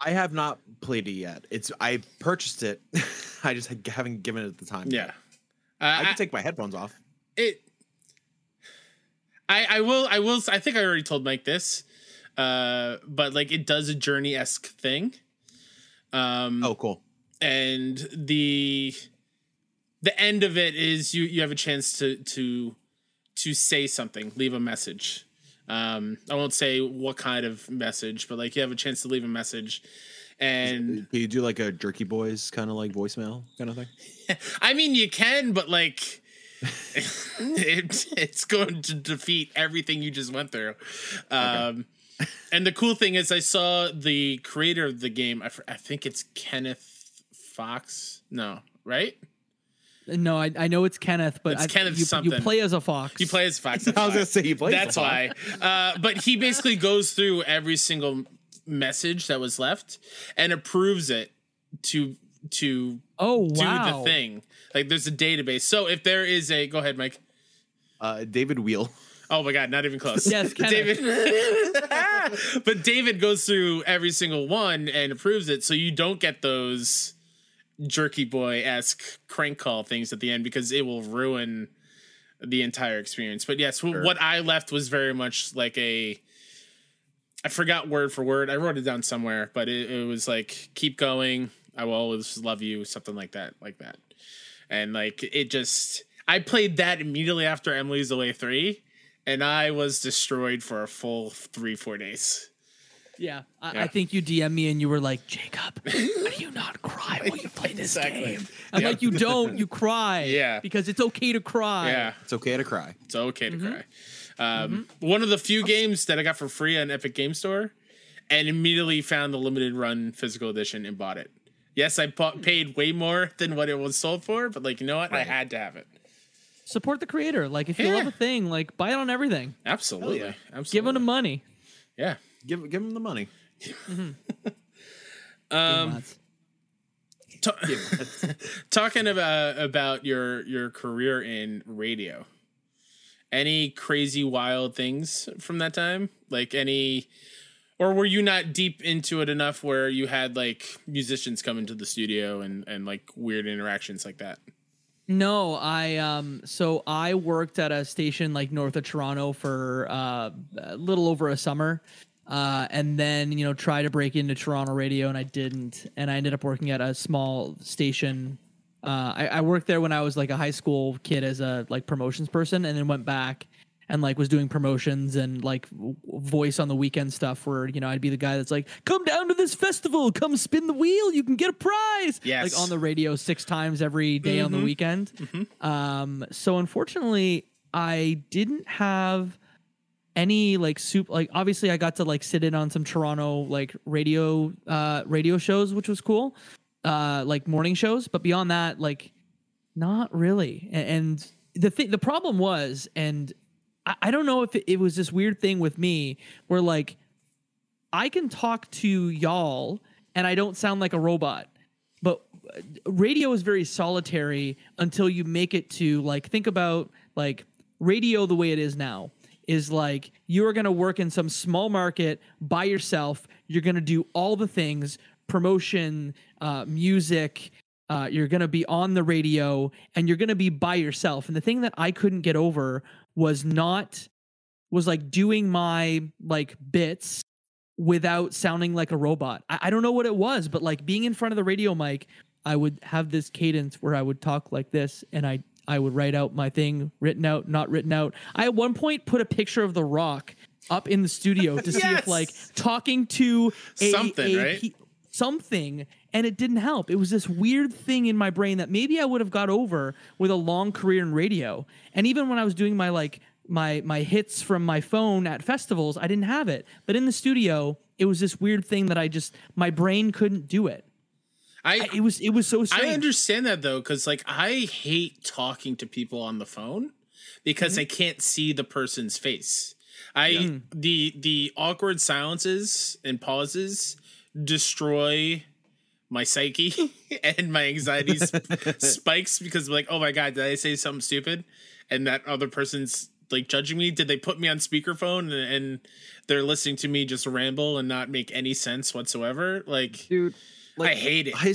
I have not played it yet. It's I purchased it. I just haven't given it the time. Yeah. yet. Uh, I can take my headphones off. it I I will I will I think I already told Mike this. Uh but like it does a journey esque thing. Um Oh, cool. and the the end of it is you you have a chance to to to say something, leave a message. Um I won't say what kind of message, but like you have a chance to leave a message. And Can you do like a Jerky Boys kind of like voicemail kind of thing? I mean, you can, but like, it, it's going to defeat everything you just went through. Um, and the cool thing is, I saw the creator of the game. I, I think it's Kenneth Fox. No, right? No, I, I know it's Kenneth, but It's I, Kenneth you, something. you play as a fox. You play as Fox. I was gonna say he plays. That's the why. Uh, but he basically goes through every single message that was left and approves it to to Oh do wow! the thing. Like there's a database. So if there is a go ahead, Mike. Uh, David Wehle. Oh my god, not even close. Yes, Kenneth. David. but David goes through every single one and approves it, so you don't get those jerky boy esque crank call things at the end because it will ruin the entire experience. But yes, wh- what I left was very much like a. I forgot word for word. I wrote it down somewhere, but it, it was like keep going. I will always love you, something like that, like that. And like it just, I played that immediately after Emily's Away three, and I was destroyed for a full three four days. Yeah, I, Yeah. I think you DM me and you were like, Jacob, how do you not cry while you play this Exactly. game? I'm Yeah. like, you don't, you cry. Yeah. because it's okay to cry. Yeah, It's okay to cry. it's okay Mm-hmm. to cry. Um, One of the few games that I got for free on Epic Game Store, and immediately found the limited run physical edition and bought it. Yes, I bought, paid way more than what it was sold for, but like you know what, I had to have it. Support the creator. Like, if you love a thing, like buy it on everything. Absolutely, yeah. absolutely. Give them the money. yeah. Give give him the money. Um, Lads. ta- talking about about your your career in radio. Any crazy wild things from that time? Like any or were you not deep into it enough where you had like musicians come into the studio and and like weird interactions like that? No, I um so I worked at a station like north of Toronto for uh, a little over a summer uh, and then you know try to break into Toronto radio, and I didn't, and I ended up working at a small station. Uh, I, I worked there when I was like a high school kid as a like promotions person, and then went back and like was doing promotions and like voice on the weekend stuff where you know I'd be the guy that's like come down to this festival. Come spin the wheel. You can get a prize. Yes. like on the radio six times every day on the weekend. Um so unfortunately I didn't have any like soup like obviously I got to like sit in on some Toronto like radio uh radio shows which was cool uh like morning shows. But beyond that like not really. A- and the thing the problem was and I, I don't know if it, it was this weird thing with me where like I can talk to y'all and I don't sound like a robot but uh, radio is very solitary until you make it to like think about like radio the way it is now is like you're going to work in some small market by yourself. You're going to do all the things promotion uh, music uh, you're going to be on the radio and you're going to be by yourself. And the thing that i couldn't get over was not was like doing my like bits without sounding like a robot. I, I don't know what it was, but like being in front of the radio mic, I would have this cadence where I would talk like this and I I would write out my thing written out, not written out. I at one point put a picture of the rock up in the studio to see if like talking to a, Something, a right? pe- something and it didn't help. It was this weird thing in my brain that maybe I would have got over with a long career in radio. And even when I was doing my like my my hits from my phone at festivals, I didn't have it. But in the studio, it was this weird thing that I just my brain couldn't do it. I, I- It was it was so strange. I understand that though, because like I hate talking to people on the phone because Mm-hmm. I can't see the person's face. I the the awkward silences and pauses destroy my psyche and my anxiety sp- spikes because I'm like, oh my god, did I say something stupid? And that other person's like judging me. Did they put me on speakerphone and, and they're listening to me just ramble and not make any sense whatsoever? Like, dude. I hate it. High,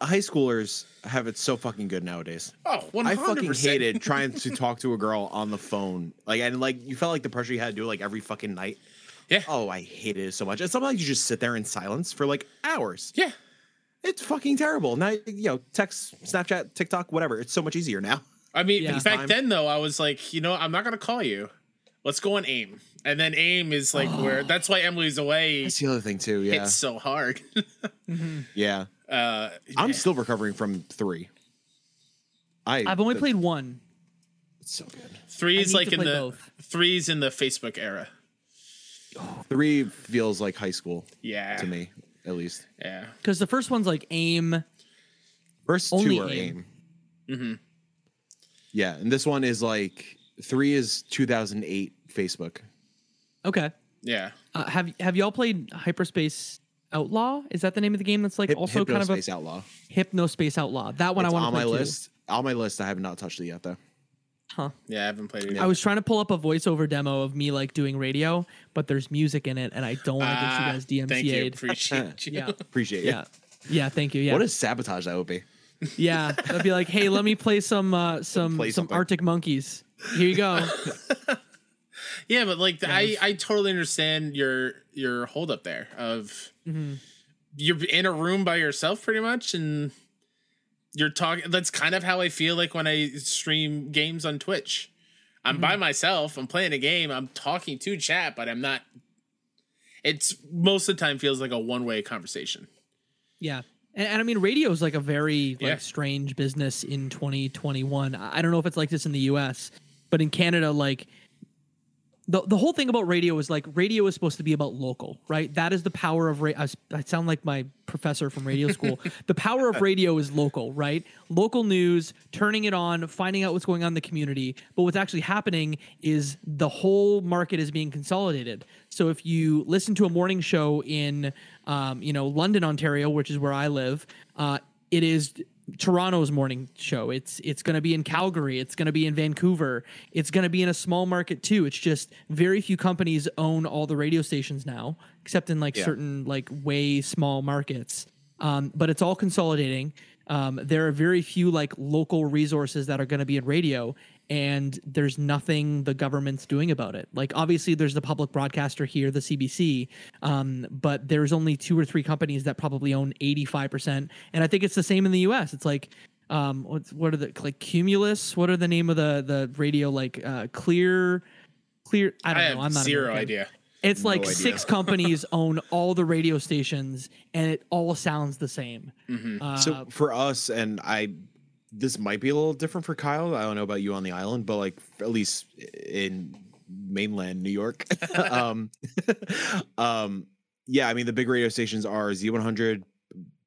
high schoolers have it so fucking good nowadays. Oh, 100%. I fucking hated trying to talk to a girl on the phone. Like and like you felt like the pressure you had to do it like every fucking night. Yeah. Oh, I hated it so much. And sometimes you just sit there in silence for like hours. Yeah. It's fucking terrible. Now you know, text, Snapchat, TikTok, whatever. It's so much easier now. I mean, Yeah. back Time. then though, I was like, you know, I'm not gonna call you. Let's go on AIM, and then AIM is like where. That's why Emily's away. That's the other thing too. Yeah. It's so hard. yeah. uh, I'm still recovering from three. I I've only that- played one. It's so good. three is like in the both. three's in the Facebook era. Three feels like high school Yeah, to me, at least. Yeah, Because the first one's like aim. First Only two are aim. aim. Mm-hmm. Yeah, and this one is like three is 2008 Facebook. Okay. yeah. Uh, have have y'all played Hyperspace Outlaw? Is that the name of the game that's like Hip, also kind of a Hypnospace Outlaw. Hypnospace Outlaw? That one It's I want on to my play too. list. On my list, I have not touched it yet though. Huh. Yeah, I haven't played it. Yet. I was trying to pull up a voiceover demo of me like doing radio, but there's music in it, and I don't want to get you Ah, guys Thank you. DMCA'd. Appreciate you. Yeah, Appreciate it. yeah, yeah. Thank you. Yeah, What a sabotage that would be. yeah. I'd be like, hey, let me play some uh, some Play some something. Arctic Monkeys. Here you go. Yeah, but like I, I totally understand your your hold up there of Mm-hmm. you're in a room by yourself pretty much and you're talking that's kind of how I feel like when I stream games on Twitch. I'm Mm-hmm. by myself, I'm playing a game, I'm talking to chat, but I'm not it's most of the time feels like a one-way conversation. Yeah. And, and I mean, radio is like a very like Yeah. strange business in 2021. I I don't know if it's like this in the US, but in Canada, like the, the whole thing about radio is like radio is supposed to be about local, right? That is the power of radio. I sound like my professor from radio school. the power of radio is local, right? Local news, turning it on, finding out what's going on in the community. But what's actually happening is the whole market is being consolidated. So if you listen to a morning show in, um, you know, London, Ontario, which is where I live, uh, it is Toronto's morning show. It's it's going to be in Calgary. It's going to be in Vancouver. It's going to be in a small market too. It's just very few companies own all the radio stations now, except in like certain like way small markets. Um, but it's all consolidating. Um, there are very few like local resources that are going to be in radio, and there's nothing the government's doing about it. Like obviously there's the public broadcaster here, the CBC, um, but there's only two or three companies that probably own 85%. And I think it's the same in the US. It's like um what's what are the like Cumulus? What are the name of the the radio like uh clear clear I don't I know. have I'm not zero American. idea. It's like idea. six companies own all the radio stations and it all sounds the same. Mhm. Uh, so for us, and I, this might be a little different for Kyle. I don't know about you on the island, but like at least in mainland New York, um, um, yeah. I mean, the big radio stations are Z100,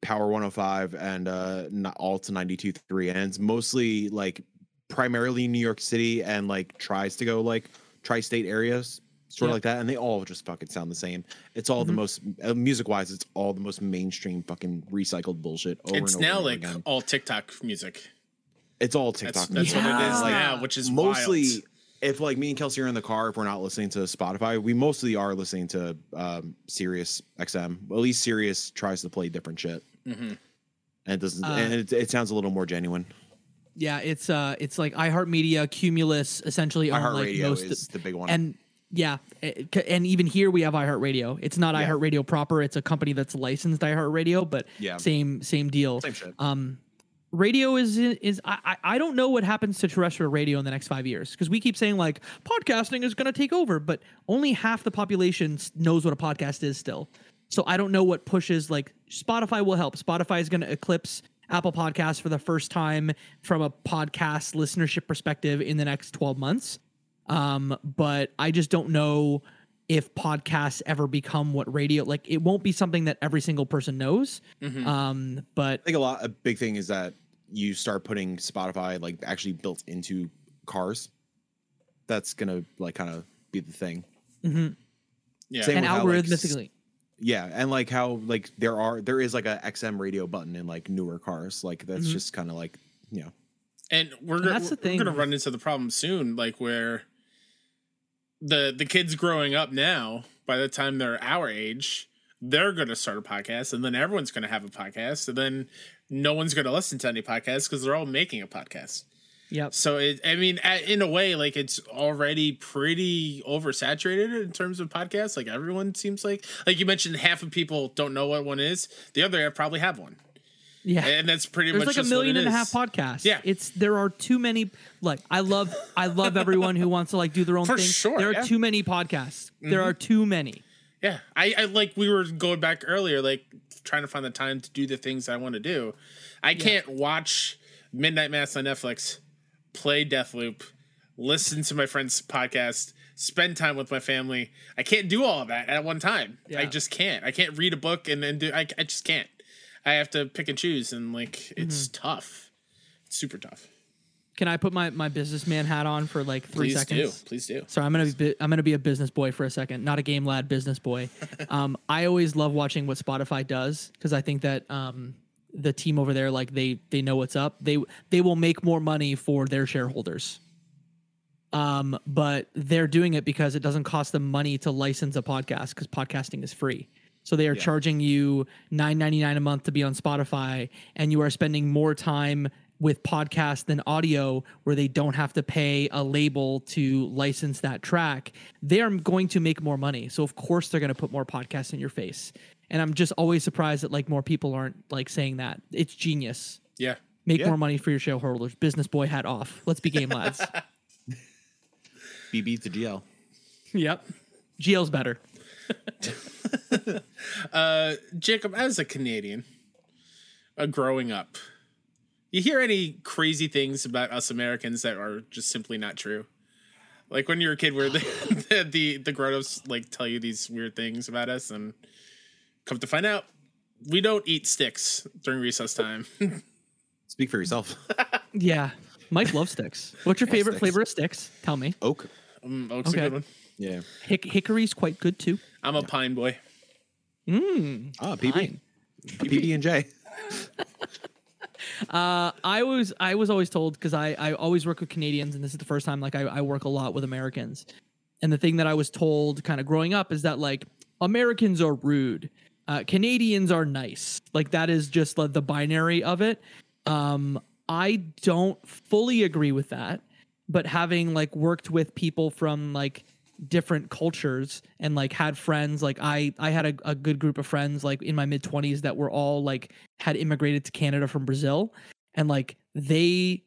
Power 105, and uh, Alt 92.3, and it's mostly like primarily New York City and like tries to go like tri-state areas. Sort of Yeah. like that, and they all just fucking sound the same. It's all the Mhm. most uh, music-wise. It's all the most mainstream fucking recycled bullshit. Over It's and over now over like again. all TikTok music. It's all That's, TikTok. that's music. what it is Yeah. now, which is mostly wild. if like me and Kelsey are in the car, if we're not listening to Spotify, we mostly are listening to um Sirius XM. At least Sirius tries to play different shit. mm-hmm. And it doesn't Uh, and it, it sounds a little more genuine. yeah, it's uh it's like iHeartMedia, Cumulus essentially own like iHeartRadio most is the big one. and yeah, it- and even here we have iHeartRadio. It's not Yeah. iHeartRadio proper. It's a company that's licensed iHeartRadio, but Yeah. same same deal. Same shit. Um, radio is is I I don't know what happens to terrestrial radio in the next five years because we keep saying like podcasting is going to take over, but only half the population knows what a podcast is still. So I don't know what pushes like Spotify will help. Spotify is going to eclipse Apple Podcasts for the first time from a podcast listenership perspective in the next 12 months. Um, but I just don't know if podcasts ever become what radio like it won't be something that every single person knows. Mhm. Um, but I think a lot a big thing is that you start putting Spotify like actually built into cars. That's gonna like kind of be the thing. mhm. yeah. Same and with how, like. Yeah, and like how like there are there is like a XM radio button in like newer cars. Like that's Mhm. just kind of like you know and we're And gonna that's the thing. we're gonna run into the problem soon, like where the the kids growing up now, by the time they're our age, they're gonna start a podcast, and then everyone's gonna have a podcast, and then no one's gonna listen to any podcast because they're all making a podcast. Yep. So it, I mean, in a way, like it's already pretty oversaturated in terms of podcasts. Like everyone seems like, like you mentioned, half of people don't know what one is. The other half probably have one, Yeah. and that's pretty There's much like a it and a half podcasts. Yeah. It's there are too many like I love I love everyone who wants to like do their own For thing. sure, There are yeah. too many podcasts. There Mhm. are too many. Yeah, I, I like we were going back earlier, like trying to find the time to do the things I want to do. I can't watch Midnight Mass on Netflix, play Deathloop, listen to my friend's podcast, spend time with my family. I can't do all of that at one time. I just can't. I can't read a book and then do. I, I just can't. I have to pick and choose, and like it's Mm-hmm. tough. It's super tough. Can I put my my businessman hat on for like three Please seconds? do. Please do. So I'm gonna be I'm gonna be a business boy for a second, not a game lad business boy. um, I always love watching what Spotify does because I think that um, the team over there, like they they know what's up. They they will make more money for their shareholders. Um, but they're doing it because it doesn't cost them money to license a podcast because podcasting is free. So they are Yeah. charging you nine ninety nine a month to be on Spotify, and you are spending more time with podcast than audio, where they don't have to pay a label to license that track. They are going to make more money, so of course they're going to put more podcasts in your face. And I'm just always surprised that like more people aren't like saying that. It's genius. Yeah. Make Yeah. more money for your shareholders. Business boy hat off. Let's be game lads. BB to GL. yep. GL's better. Uh, Jacob, as a Canadian, uh, growing up, you hear any crazy things about us Americans that are just simply not true? Like when you're a kid, where the the, the, the grown-ups like tell you these weird things about us, and come to find out, we don't eat sticks during recess time. Speak for yourself. Yeah. Mike loves sticks. What's your favorite sticks. flavor of sticks? Tell me. Oak. um, Oak's Okay. a good one. Yeah. Hick- hickory's quite good too. I'm a pine boy. Mmm. Ah, PB. Fine. PB and J. Uh, I was I was always told because I I always work with Canadians and this is the first time like I, I work a lot with Americans, and the thing that I was told kind of growing up is that like Americans are rude, uh, Canadians are nice. Like that is just like, the binary of it. Um, I don't fully agree with that but having like worked with people from like different cultures and like had friends like i i had a, a good group of friends like in my mid 20s that were all like had immigrated to canada from brazil. And like they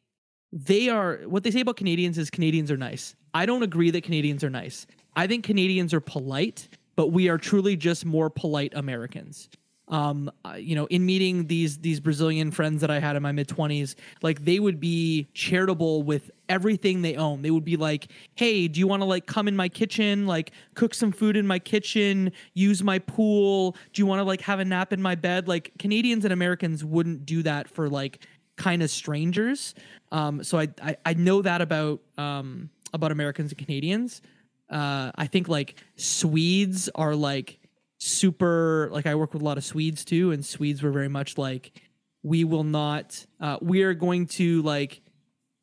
they are what they say about canadians is canadians are nice. I don't agree that canadians are nice. I think canadians are polite but we are truly just more polite americans um uh, you know in meeting these these brazilian friends that i had in my mid 20s like they would be charitable with everything they own. They would be like hey do you want to like come in my kitchen? Like cook some food in my kitchen use my pool. Do you want to like have a nap in my bed? Like canadians and americans wouldn't do that for like kind of strangers. Um so i i, I know that about um about americans and canadians. Uh i think like swedes are like super like I work with a lot of Swedes too, and Swedes were very much like we will not uh we are going to like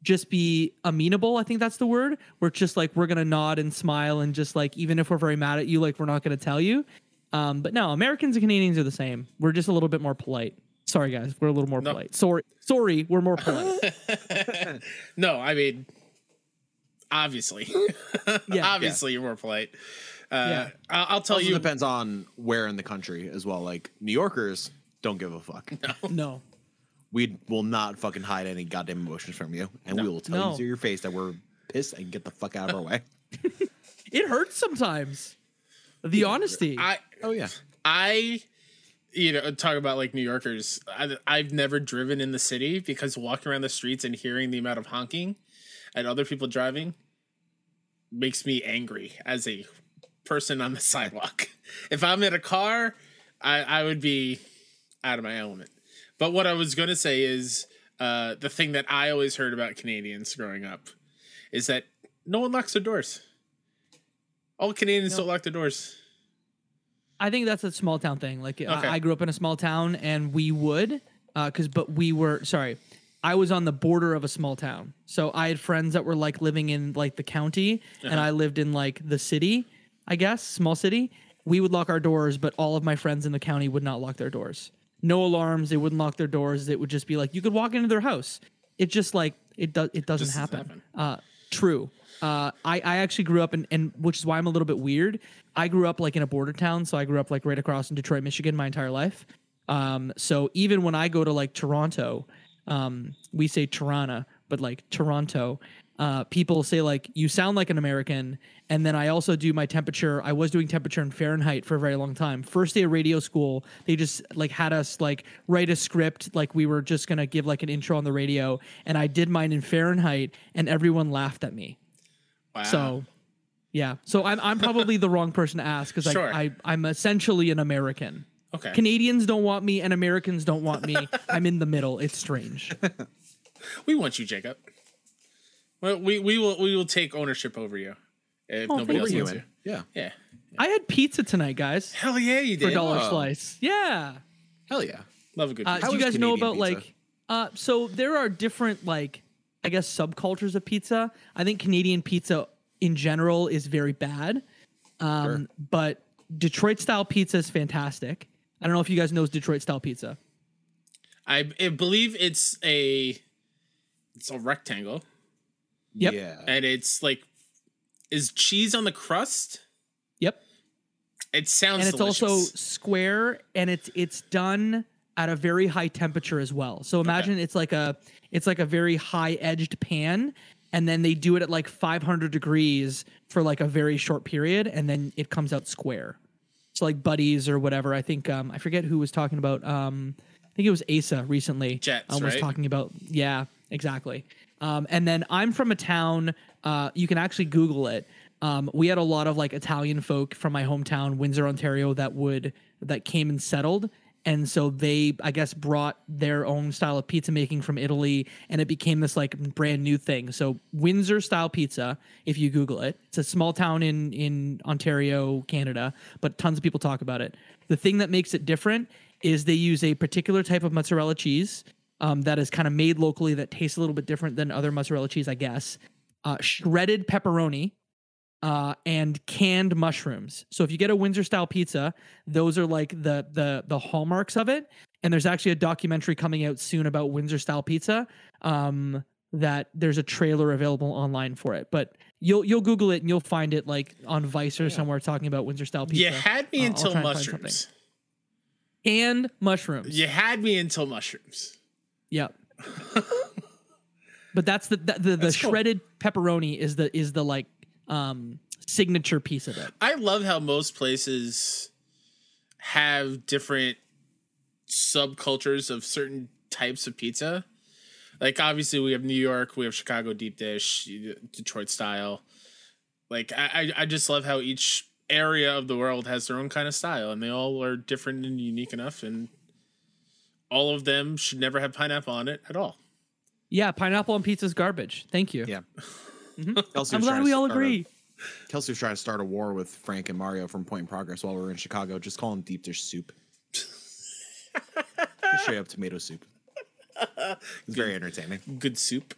just be amenable, I think that's the word. We're just like we're gonna nod and smile and just like even if we're very mad at you, like we're not gonna tell you. Um, but no, Americans and Canadians are the same. We're just a little bit more polite. Sorry guys, we're a little more No. polite. Sorry sorry, we're more polite. no, I mean, obviously, Yeah. obviously, you're more polite. Uh, Yeah. I'll, I'll tell also you. depends on where in the country as well. Like New Yorkers don't give a fuck. no. We will not fucking hide any goddamn emotions from you, and we will tell No. you to your face that we're pissed and get the fuck out of our way. It hurts sometimes. The honesty. I, Oh yeah, I, you know, talk about like New Yorkers. I, I've never driven in the city because walking around the streets and hearing the amount of honking and other people driving makes me angry as a person on the sidewalk. If I'm in a car, I, I would be out of my element. But what I was going to say is uh, the thing that I always heard about Canadians growing up is that no one locks their doors. All Canadians don't lock their doors. I think that's a small town thing. Like Okay. I, I grew up in a small town, and we would, because but we were sorry, I was on the border of a small town, so I had friends that were like living in like the county, and I lived in like the city, I guess, small city. We would lock our doors, but all of my friends in the county would not lock their doors. No alarms. They wouldn't lock their doors. It would just be like you could walk into their house. It just like it does. It doesn't Just doesn't happen. Uh, true. Uh, I, I actually grew up in, and which is why I'm a little bit weird. I grew up like in a border town, so I grew up like right across in Detroit, Michigan, my entire life. Um, so even when I go to like Toronto, um, we say Tirana, but like Toronto, uh, people say like you sound like an American. And then I also do my temperature. I was doing temperature in Fahrenheit for a very long time. First day of radio school, they just like had us like write a script, like we were just gonna give like an intro on the radio, and I did mine in Fahrenheit, and everyone laughed at me. Wow. So, yeah. So I'm I'm probably the wrong person to ask because Sure. I, I I'm essentially an American. okay. Canadians don't want me and Americans don't want me. I'm in the middle. It's strange. We want you, Jacob. Well, we we will we will take ownership over you if Oh, nobody else you. wants you. yeah, Yeah. I had pizza tonight, guys, Hell yeah, you did. for dollar Oh. slice. Yeah. hell yeah. Love a good Uh, do you is guys know about pizza? like? Uh, so there are different like I guess subcultures of pizza. I think Canadian pizza in general is very bad, um, Sure. but Detroit style pizza is fantastic. I don't know if you guys know Detroit style pizza. I, I believe it's a it's a rectangle Yep. Yeah. and it's like is cheese on the crust? Yep. It sounds and it's delicious. also square and it's it's done at a very high temperature as well. So imagine it's like a it's like a very high edged pan and then they do it at like 500 degrees for like a very short period and then it comes out square. So like buddies or whatever. I think um I forget who was talking about um I think it was Asa recently. Jets, um, was right? talking about yeah, exactly. Um, and then I'm from a town. Uh, you can actually Google it. Um, we had a lot of like Italian folk from my hometown, Windsor, Ontario, that would that came and settled, and so they, I guess, brought their own style of pizza making from Italy, and it became this like brand new thing. So Windsor style pizza, if you Google it, it's a small town in in Ontario, Canada, but tons of people talk about it. The thing that makes it different is they use a particular type of mozzarella cheese um, that is kind of made locally that tastes a little bit different than other mozzarella cheese, I guess. Uh, shredded pepperoni uh, and canned mushrooms. So if you get a Windsor style pizza, those are like the the the hallmarks of it. And there's actually a documentary coming out soon about Windsor style pizza. Um, that there's a trailer available online for it. But you'll you'll Google it and you'll find it like on Vice or somewhere talking about Windsor style pizza. You had me Uh, until mushrooms. and mushrooms. You had me until mushrooms. Yep. but that's the the, the, the cool. shredded pepperoni is the is the like um signature piece of it. I love how most places have different subcultures of certain types of pizza. Like obviously we have New York, we have Chicago deep dish, Detroit style. Like I, I I just love how each area of the world has their own kind of style and they all are different and unique enough and all of them should never have pineapple on it at all. Yeah, pineapple on pizza is garbage. Thank you. Yeah. Mhm. I'm glad we all start a- agree. Kelsey was trying to start a war with Frank and Mario from Point in Progress while we were in Chicago. Just call him deep dish soup. Straight up tomato soup. It's very entertaining. Good soup.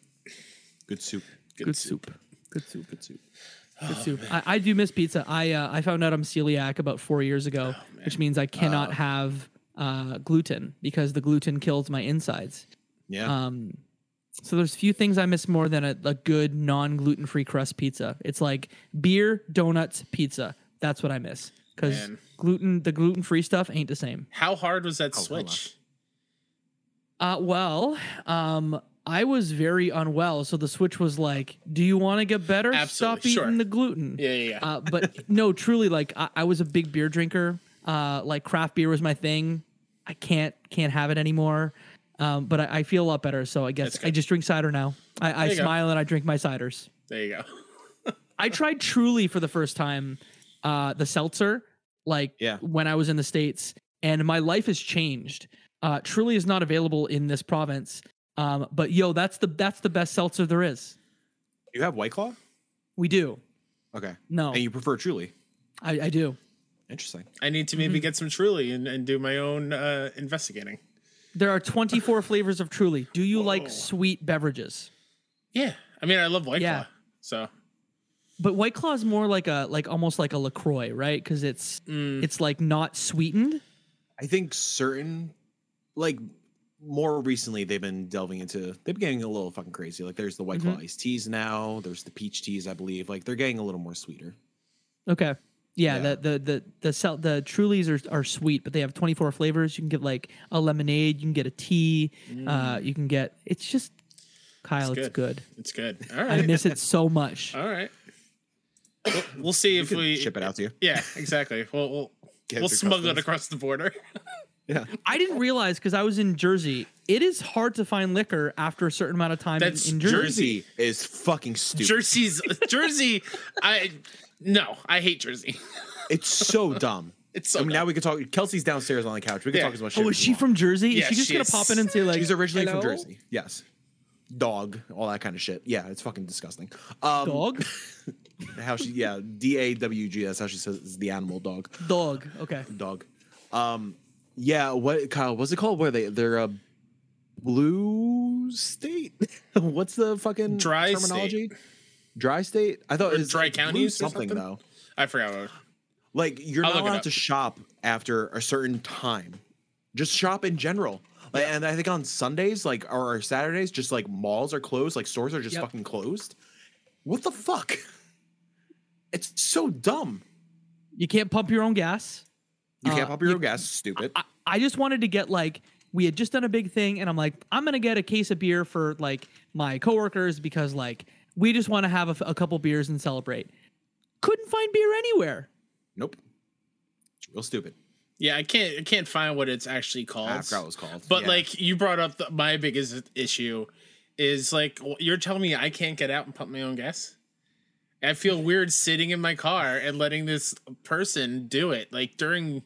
Good soup. Good soup. Good soup. Good soup. Good soup. I, I do miss pizza. I uh, I found out I'm celiac about four years ago, which means I cannot have uh, gluten because the gluten kills my insides. Yeah. Um, so there's few things I miss more than a, a good non gluten free crust pizza. It's like beer, donuts, pizza. That's what I miss because Man. gluten the gluten free stuff ain't the same. How hard was that Oh, switch? Uh, well, um, I was very unwell, so the switch was like, "Do you want to get better? Stop eating sure. the gluten." Yeah, yeah, yeah. Uh, but no, truly, like I, I was a big beer drinker. Uh, like craft beer was my thing. I can't can't have it anymore. Um, but I, I feel a lot better, so I guess I just drink cider now. I, I you go. smile and I drink my ciders. there you go. I tried Truly for the first time, uh, the seltzer, like Yeah. when I was in the states, and my life has changed. Uh, Truly is not available in this province, um, but yo, that's the that's the best seltzer there is. you have White Claw? We do. Okay. No, And you prefer Truly? I, I do. Interesting. I need to Mm-hmm. maybe get some Truly and, and do my own uh, investigating. There are 24 flavors of Truly. Do you like sweet beverages? Yeah, I mean, I love White Yeah. Claw, so But White Claw is more like a like almost like a Lacroix, right? Because it's mm, it's like not sweetened. I think certain, like, more recently they've been delving into. They've been getting a little fucking crazy. Like, there's the White Claw iced teas now. There's the peach teas, I believe. Like, they're getting a little more sweeter. Okay. Yeah, Yeah. the the the the sel- the Trulies are are sweet, but they have 24 flavors. You can get like a lemonade, you can get a tea, uh, you can get. It's just Kyle, it's, It's good. it's good. All I miss it so much. all right. We'll, we'll see if we ship it out to you. Yeah, exactly. We'll we'll, we'll through smuggle it across the border. Yeah. I didn't realize because I was in Jersey. It is hard to find liquor after a certain amount of time in- That's in, Jersey. Jersey is fucking stupid. Jersey's Jersey. I no, I hate Jersey. It's so dumb. It's so I mean, now we can talk. Kelsey's downstairs on the couch. We can Yeah. talk as much Oh, as is she want. from Jersey? Yeah, is she just she gonna is. pop in and say like? She's originally "Hello?" from Jersey. Yes. Dog, all that kind of shit. Yeah, it's fucking disgusting. Um, Dog, How she? Yeah, D A W G. That's how she says it's the animal dog. dog. Okay. Dog. Um, yeah. What Kyle? What's it called? Where they? They're a blue state. what's the fucking Dry terminology? Dry state. I thought Or it was dry like blue counties or something, something? though. I forgot. What, Like you're I'll not allowed to shop after a certain time. Just shop in general. Like, and I think on Sundays, like or Saturdays, just like malls are closed, like stores are just Yep. fucking closed. What the fuck? It's so dumb. You can't pump your own gas. You can't Uh, pump your you- own gas. Stupid. I, I just wanted to get like we had just done a big thing and I'm like I'm gonna get a case of beer for like my coworkers because like we just want to have a couple beers and celebrate. Couldn't find beer anywhere. nope. It's real stupid. yeah, I can't. I can't find what it's actually called. I forgot what it was called. But Yeah. like you brought up, the, my biggest issue is like you're telling me I can't get out and pump my own gas. I feel weird sitting in my car and letting this person do it, like during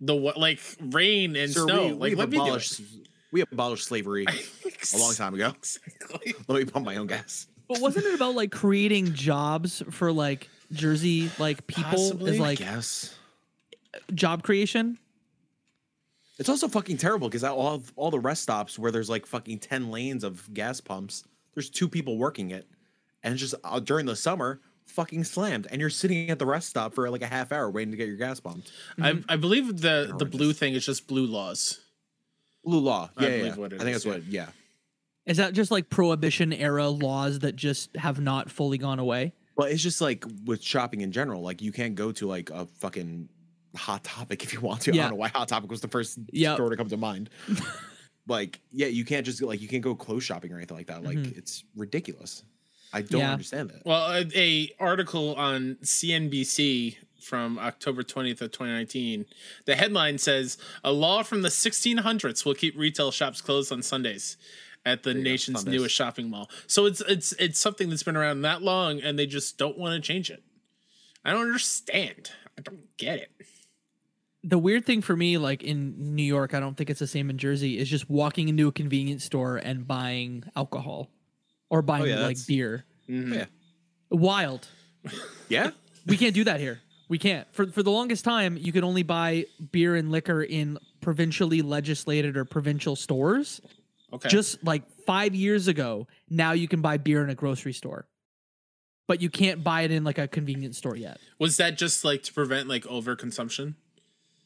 the wa- like rain and Sir, snow. we, like we've let me do it. abolished we abolished slavery a long time ago. Exactly. Let me pump my own gas. But wasn't it about like creating jobs for like Jersey like people Possibly. as like Yes. job creation? It's also fucking terrible because all of, all the rest stops where there's like fucking ten lanes of gas pumps, there's two people working it, and it's just uh, during the summer fucking slammed, and you're sitting at the rest stop for like a half hour waiting to get your gas pumped. I, I believe the the blue thing is just blue laws. Blue law, I yeah, yeah, believe yeah. what it I think is, that's what, yeah. Is that just like prohibition era laws that just have not fully gone away? Well, it's just like with shopping in general. Like you can't go to like a fucking hot topic if you want to. I don't know why hot topic was the first Yep. store to come to mind. like, yeah, you can't just like you can't go clothes shopping or anything like that. Like Mhm. it's ridiculous. I don't Yeah. understand that. Well, a, a article on CNBC from October 20th of 2019. The headline says a law from the 1600s will keep retail shops closed on Sundays at the you nation's Sundays. newest shopping mall. So it's it's it's something that's been around that long and they just don't want to change it. I don't understand. I don't get it. The weird thing for me, like in New York, I don't think it's the same in Jersey, is just walking into a convenience store and buying alcohol or buying yeah, like that's- beer. Mhm. Yeah. Wild. Yeah. We can't do that here. We can't. For for the longest time, you could only buy beer and liquor in provincially legislated or provincial stores. Okay. Just like five years ago, now you can buy beer in a grocery store. But you can't buy it in like a convenience store yet. was that just like to prevent like overconsumption?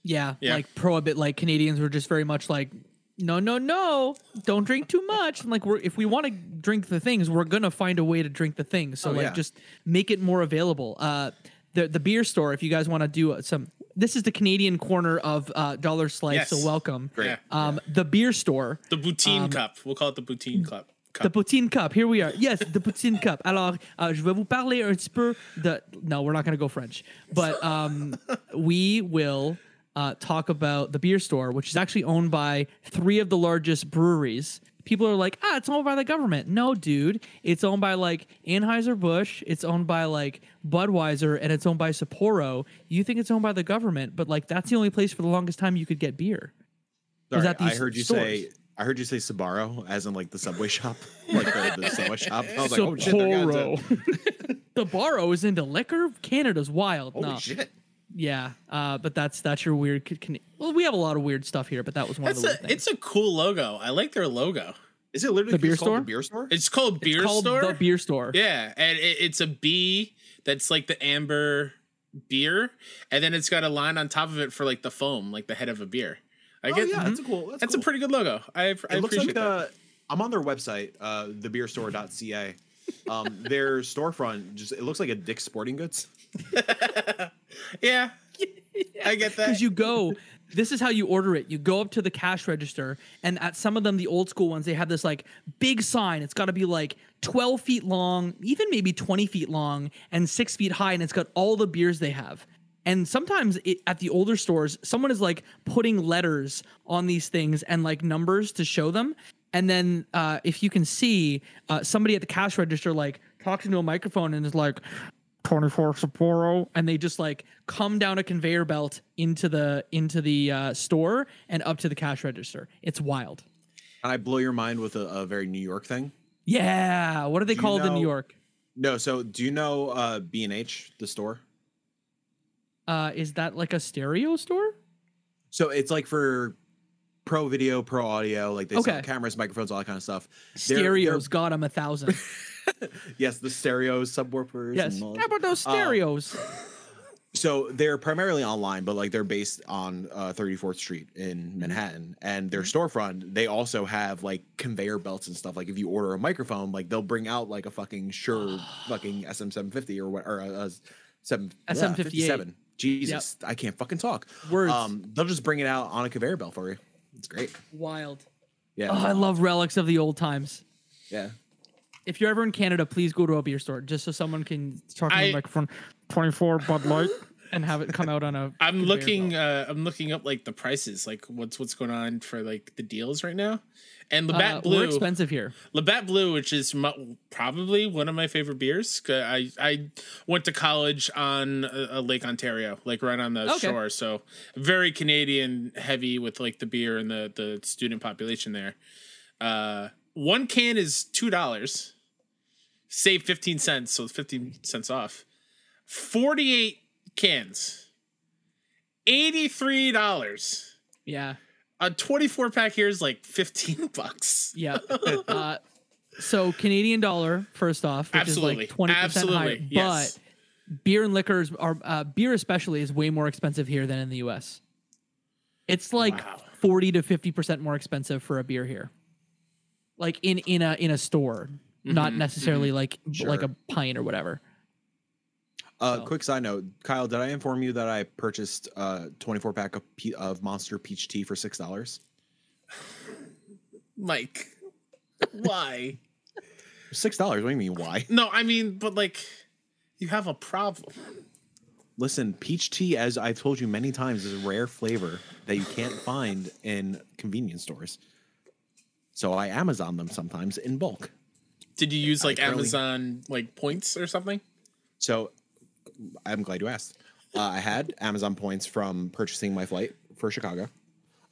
Yeah, Yeah. like prohibit. Like Canadians were just very much like, no, no, no, don't drink too much. And like, we're if we want to drink the things, we're gonna find a way to drink the things. So Oh, like, yeah. just make it more available. Uh, the the beer store. If you guys want to do some, this is the Canadian corner of uh, Dollar Slice. Yes. So welcome. Great. Um, the beer store. The Poutine Um, cup. We'll call it the Poutine cup. The cup. poutine cup. Here we are. Yes, the poutine cup. Alors, uh, je vais vous parler un petit peu de. No, we're not going to go French, but um, we will uh, talk about the beer store, which is actually owned by three of the largest breweries. People are like, ah, it's owned by the government. No, dude, it's owned by like Anheuser Busch. It's owned by like Budweiser, and it's owned by Sapporo. You think it's owned by the government, but like that's the only place for the longest time you could get beer. Sorry, at I heard you stores. say I heard you say Sbarro as in like the subway shop, like the, the subway shop. I was like, oh shit, they're gonna do- the Barrow is into liquor. Canada's wild. Holy no. shit. Yeah, uh, but that's that's your weird. c- Can- well, we have a lot of weird stuff here, but that was one That's of the a, weird things. it's a cool logo. I like their logo. Is it literally The beer store? The beer store? It's called Beer It's called Store. the beer store. Yeah, and it, it's a bee that's like the amber beer, and then it's got a line on top of it for like the foam, like the head of a beer. I Oh, get yeah, that's a cool. That's, that's cool. a pretty good logo. I, I It looks appreciate like that. uh, I'm on their website, uh, thebeerstore.ca. Um, their storefront just it looks like a Dick's Sporting Goods. yeah, I get that. because you go this is how you order it. You go up to the cash register and at some of them the old school ones they have this like big sign. It's got to be like 12 feet long even maybe 20 feet long and six feet high and it's got all the beers they have. And sometimes it, at the older stores someone is like putting letters on these things and like numbers to show them. And then uh, if you can see uh, somebody at the cash register like talks into a microphone and is like 24 Sapporo and they just like come down a conveyor belt into the into the uh, store and up to the cash register. It's wild. And I blow your mind with a, a very New York thing. Yeah, what are they Do you called in New York? No, so do you know uh, B and H, the store? Uh, is that like a stereo store? So it's like for pro video, pro audio, like they sell cameras, microphones, all that kind of stuff. They're- Stereos got them a thousand. Yes, the stereos, subwoofers. yes, and how about those Uh, stereos? So they're primarily online, but like they're based on uh, 34th Street in Manhattan, and their storefront they also have like conveyor belts and stuff. Like if you order a microphone, like they'll bring out like a fucking Shure fucking SM750 or what or a, a seven SM58. 57. Jesus, I can't fucking talk. Words. Um, they'll just bring it out on a conveyor belt for you. It's great. Wild. Yeah, Oh, I love relics of the old times. yeah. If you're ever in Canada, please go to a beer store just so someone can talk I- the microphone. 24 Bud Light and have it come out on a. I'm looking. Uh, I'm looking up like the prices, like what's what's going on for like the deals right now. And Uh, Labatt we're expensive here. Labatt Blue, which is mu- probably one of my favorite beers. I I went to college on uh, Lake Ontario, like right on the Okay. shore, so very Canadian heavy with like the beer and the the student population there. Uh, one can is two dollars. Save fifteen cents, so it's fifteen cents off. Forty-eight cans, eighty-three dollars. Yeah. A twenty-four pack here is like fifteen bucks. Yeah. uh, so Canadian dollar, first off, which Absolutely. is like twenty percent Absolutely. higher. Yes. But beer and liquors are uh, beer especially is way more expensive here than in the US. It's like Wow. forty to fifty percent more expensive for a beer here. like in in a in a store, not mm-hmm. necessarily mm-hmm. like like Sure. a pint or whatever. Uh, So- quick side note, Kyle, did I inform you that I purchased a 24 pack of, pe- of Monster Peach Tea for six dollars? Mike, why? Six dollars? What do you mean? Why? No, I mean, but like, you have a problem. Listen, peach tea, as I've told you many times, is a rare flavor that you can't find in convenience stores. So I Amazon them sometimes in bulk. Did you use like Amazon like points or something? So I'm glad you asked. Uh, I had Amazon points from purchasing my flight for Chicago.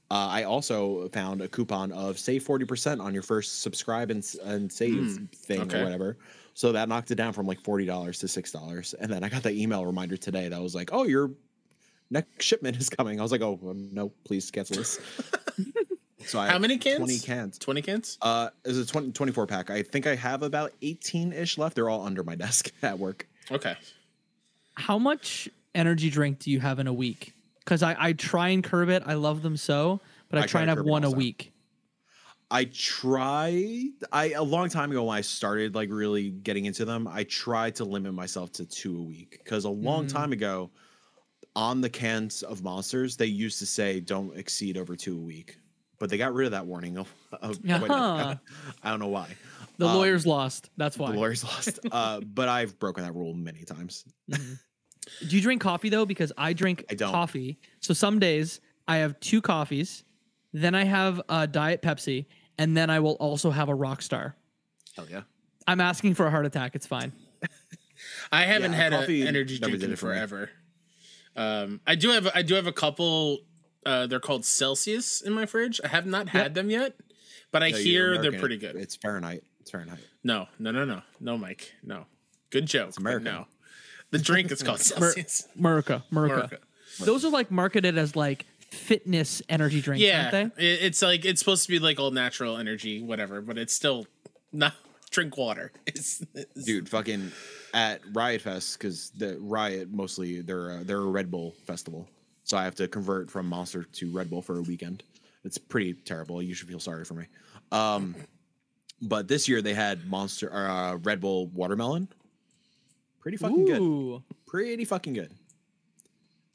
Uh, I also found a coupon of save 40% on your first subscribe and, and save thing okay. or whatever. So that knocked it down from like $40 to $6. And then I got the email reminder today that was like, oh, your next shipment is coming. I was like, oh, no, please cancel this. so I How many cans? 20 cans. Twenty cans. Uh, it's a 20, 24 pack. I think I have about 18 ish left. They're all under my desk at work. Okay. How much energy drink do you have in a week? Because I, I try and curb it. I love them so, but I, I try try and have one a week. I tried. I a long time ago when I started like really getting into them, I tried to limit myself to two a week because a long Mm. time ago, on the cans of monsters, they used to say don't exceed over two a week, but they got rid of that warning. Of, of Uh-huh. I don't know why. The Um, lawyers lost. That's why. The lawyers lost, uh, but I've broken that rule many times. Do you drink coffee though? Because I drink I don't. coffee. So some days I have two coffees, then I have a diet Pepsi, and then I will also have a Rockstar. Hell yeah! I'm asking for a heart attack. It's fine. I haven't Yeah, had coffee an energy never drink in it for me. forever. Um, I do have I do have a couple. Uh, they're called Celsius in my fridge. I have not had them yet, but I No, hear they're pretty good. It's Fahrenheit. It's Fahrenheit. No, no, no, no, no, Mike. No, good joke. but American. No, the drink is called Celsius. Murica, Murica. America. Those are like marketed as like fitness energy drinks, Yeah, aren't they? it's like it's supposed to be like all natural energy, whatever, but it's still not drink water. It's, it's dude fucking at riot fest because the riot mostly they're a, they're a red bull festival so i have to convert from monster to red bull for a weekend. It's pretty terrible. You should feel sorry for me. Um but this year they had monster or uh, red bull watermelon. Pretty fucking good. Pretty fucking good.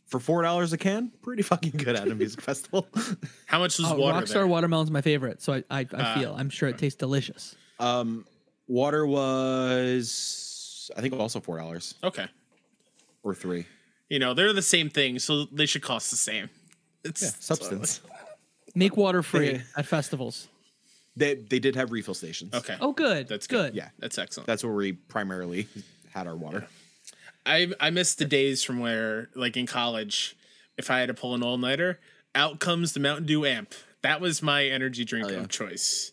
For four dollars a can pretty fucking good at a music festival. How much was Oh, water Rockstar there? watermelon's my favorite, so I I, I Ah, feel I'm sure it tastes delicious. um water was i think also four dollars. Okay, or three you know they're the same thing, so they should cost the same. It's yeah substance Make water free at festivals. They they did have refill stations. Okay, Oh, good. That's good. good. Yeah. that's excellent. That's where we primarily had our water. I I miss the days from where, like in college, if I had to pull an all nighter, out comes the Mountain Dew amp. That was my energy drink Hell yeah. of choice.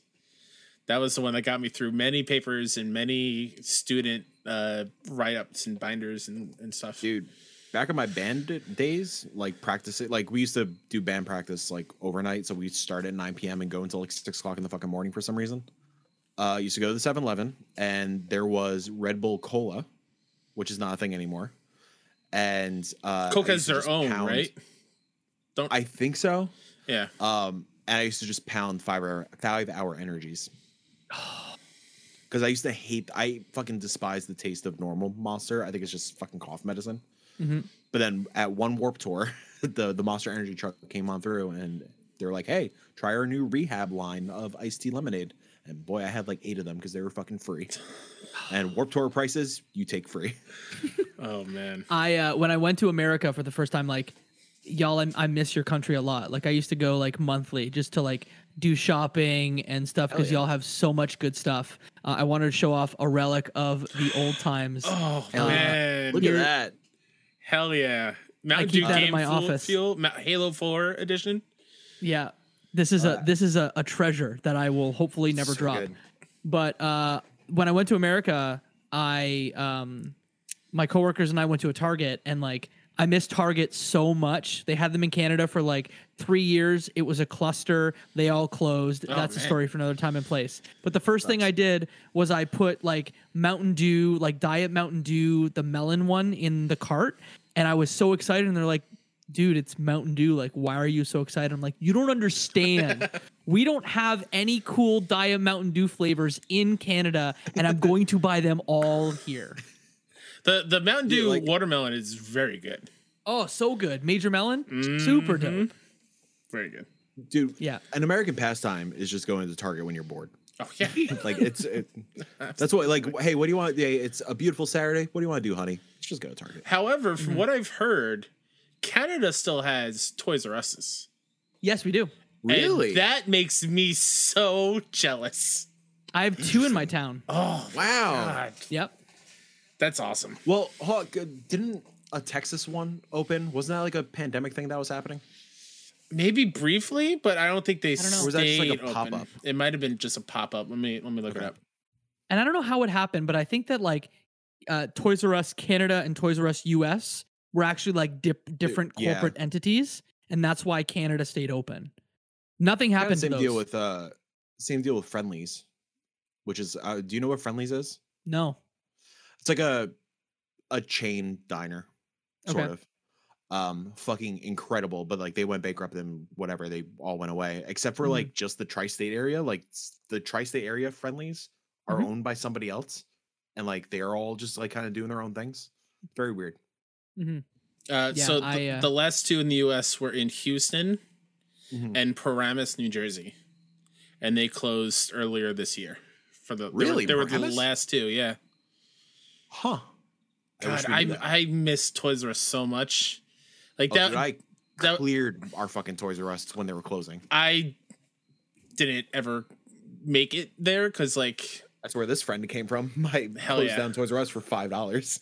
That was the one that got me through many papers and many student uh, write ups and binders and, and stuff. Dude, back in my band days, like practicing, like we used to do band practice like overnight. So we'd start at 9 p.m. and go until like 6 o'clock in the fucking morning for some reason. Uh, used to go to the 7 Eleven and there was Red Bull Cola, which is not a thing anymore. And uh, Coke I has their own, pound- right? Don't I think so. yeah. Um, and I used to just pound five hour five hour energies. Because I used to hate, I fucking despise the taste of normal Monster. I think it's just fucking cough medicine. Mhm. But then at one Warp Tour, the the Monster Energy truck came on through, and they're like, "Hey, try our new rehab line of iced tea lemonade." And boy, I had like eight of them because they were fucking free. and Warp Tour prices, you take free. Oh man. I uh, when I went to America for the first time, like y'all, I, I miss your country a lot. Like I used to go like monthly just to like do shopping and stuff because yeah. y'all have so much good stuff. Uh, I wanted to show off a relic of the old times. Oh Hell yeah. man. Look at that. Hell yeah. Mountain keep Dew that in my Fuel, office. Fuel, Halo 4 edition. Yeah, this is a this is a, a treasure that I will hopefully never So drop. good. But uh, when I went to America, I um, my coworkers and I went to a Target, and like I missed Target so much. They had them in Canada for like three years. It was a cluster. They all closed. Oh, That's a story for another time and place. But the first thing I did was I put like Mountain Dew, like Diet Mountain Dew, the melon one, in the cart, and I was so excited. And they're like, dude, it's Mountain Dew. Like, why are you so excited? I'm like, you don't understand. we don't have any cool Diet Mountain Dew flavors in Canada, and I'm going to buy them all here. The the Mountain Dew like- watermelon is very good. Oh, so good. Major Melon, super dope. Very good. Dude, Yeah. an American pastime is just going to Target when you're bored. Oh yeah. Like it's it, that's what like hey, what do you want? Yeah, it's a beautiful Saturday. What do you want to do, honey? Let's just go to Target. However, Mm-hmm. from what I've heard, Canada still has Toys R Us's. Yes, we do. And Really? that makes me so jealous. I have two in my town. Oh wow. God. Yep. That's awesome. Well, Hawk, didn't a Texas one open? Wasn't that like a pandemic thing that was happening? Maybe briefly, but I don't think they don't know. Or was that just like a stayed open. pop-up? It might have been just a pop up. Let me let me look it up. and I don't know how it happened, but I think that like uh, Toys R Us Canada and Toys R Us US were actually like dip- different yeah. corporate entities, and that's why Canada stayed open. Nothing happened. Same to those. deal with uh, same deal with Friendly's, which is. Uh, do you know what Friendly's is? no. It's like a a chain diner, sort Okay. of. Um, fucking incredible, but like they went bankrupt and whatever, they all went away, except for Mhm. like just the tri-state area. Like the tri-state area Friendly's are Mhm. owned by somebody else, and like they're all just like kind of doing their own things. Very weird. hmm Uh, Yeah, so the, I, uh, the last two in the U.S. were in Houston Mhm. and Paramus, New Jersey, and they closed earlier this year. For the they were- Really? they were, the last two. Yeah. Huh. God, we I. I, miss Toys R Us so much. Like Oh, that, dude, I that- cleared our fucking Toys R Us when they were closing. I didn't ever make it there because like That's where this friend came from. My Hell closed yeah. down Toys R Us for five dollars.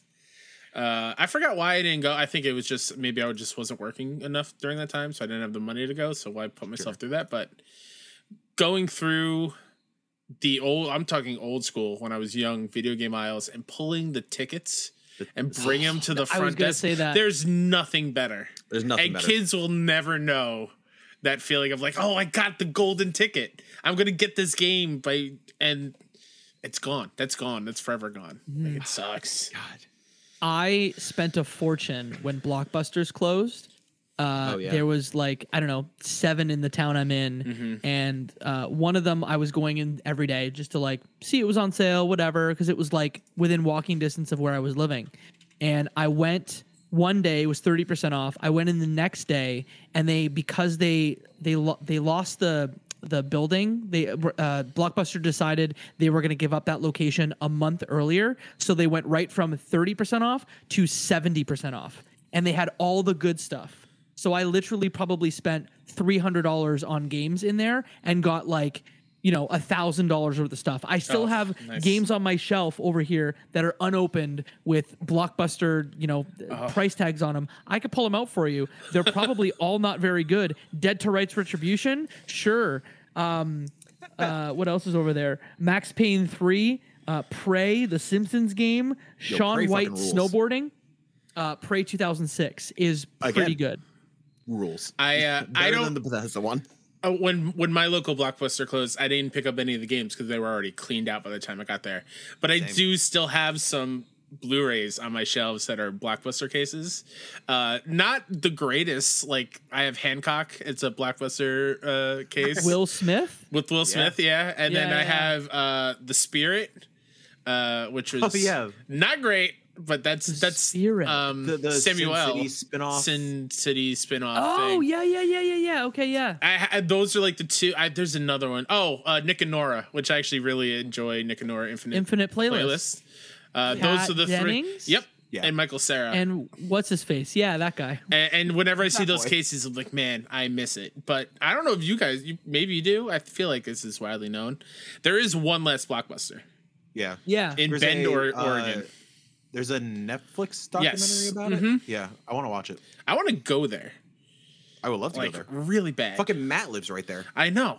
uh, I forgot why I didn't go. I think it was just maybe I just wasn't working enough during that time, so I didn't have the money to go. So why put myself through that? But going through the old, I'm talking old school when I was young, video game aisles and pulling the tickets and bring them to the I was front gonna desk. say that. There's nothing better. There's nothing and better. kids will never know that feeling of like, oh, I got the golden ticket. I'm gonna get this game by and it's gone. That's gone. That's forever gone. Like, Mm. it sucks. God. I spent a fortune when Blockbusters closed. Uh, Oh, yeah. There was like I don't know seven in the town I'm in, Mm-hmm. and uh, one of them I was going in every day just to like see it was on sale, whatever, because it was like within walking distance of where I was living. And I went one day it was thirty percent off. I went in the next day, and they because they they lo- they lost the the building they uh, blockbuster decided they were going to give up that location a month earlier so they went right from 30% off to 70% off and they had all the good stuff so i literally probably spent $300 on games in there and got like you know a thousand dollars worth of stuff. I still Oh, have nice. games on my shelf over here that are unopened with blockbuster you know price tags on them i could pull them out for you. They're probably all not very good. Dead to rights retribution? Sure. Um uh what else is over there? Max payne 3 uh prey the simpsons game Yo, Shaun White snowboarding uh prey 2006 is pretty Again. good Rules. I uh, I don't than the Bethesda one. uh, when when my local blockbuster closed, I didn't pick up any of the games because they were already cleaned out by the time I got there. But I do still have some Blu-rays on my shelves that are blockbuster cases. Uh, not the greatest. Like I have Hancock. It's a blockbuster uh, case. will smith with Will Smith, yeah. And then I yeah. have uh The Spirit, uh, which was Oh, yeah. not great, but that's that's Spirit. um The, the Samuel Sin City spinoff. Sin City spinoff. oh thing. yeah yeah yeah yeah yeah okay yeah I had those are like the two. I, there's another one. Oh, uh, Nick and Nora, which I actually really enjoy. Nick and Nora Infinite infinite playlist, playlist. Uh, those are the Dennings? three. Yep. Yeah. And Michael Cera. And, and what's his face yeah that guy and, whenever I see That those boy. cases, I'm like, man, I miss it. But I don't know if you guys, you, maybe you do. I feel like this is widely known. There is one less blockbuster yeah. yeah in There's Bend, a, or, uh, Oregon. There's a Netflix documentary Yes. about Mhm. it. Yeah, I want to watch it. I want to go there, I would love to like go there. really bad. Fucking Matt lives right there. I know.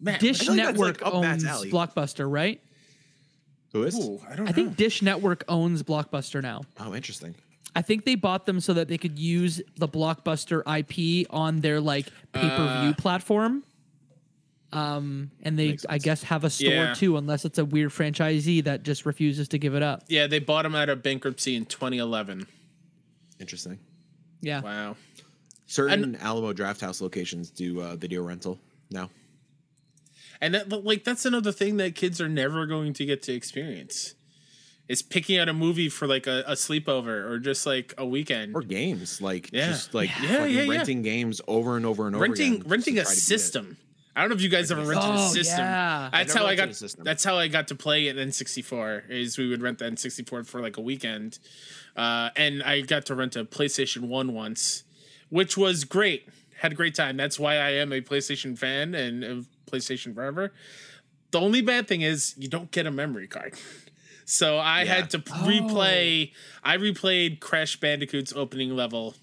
Man, Dish feel like that's, Network like, up owns. Blockbuster, right? Who is? Ooh, I don't I think. Dish Network owns Blockbuster now. Oh, interesting. I think they bought them so that they could use the Blockbuster IP on their like pay per view Uh. platform. Um, and they, I guess, have a store Yeah. too, unless it's a weird franchisee that just refuses to give it up. Yeah, they bought them out of bankruptcy in 2011. Interesting. Yeah. Wow. Certain Alamo Draft House locations do uh, video rental now. And that, like that's another thing that kids are never going to get to experience. Is picking out a movie for like a, a sleepover or just like a weekend. Or games, like Yeah. just like Yeah, yeah, yeah. renting games over and over and over renting again. just renting a try to beat it. system. I don't know if you guys ever rented a Oh, system. yeah. That's never how I rented got. a system. That's how I got to play it in N64. Is we would rent the N64 for like a weekend, uh, and I got to rent a PlayStation One once, which was great. Had a great time. That's why I am a PlayStation fan and of PlayStation forever. The only bad thing is you don't get a memory card. So I Yeah. had to replay. I replayed Crash Bandicoot's opening level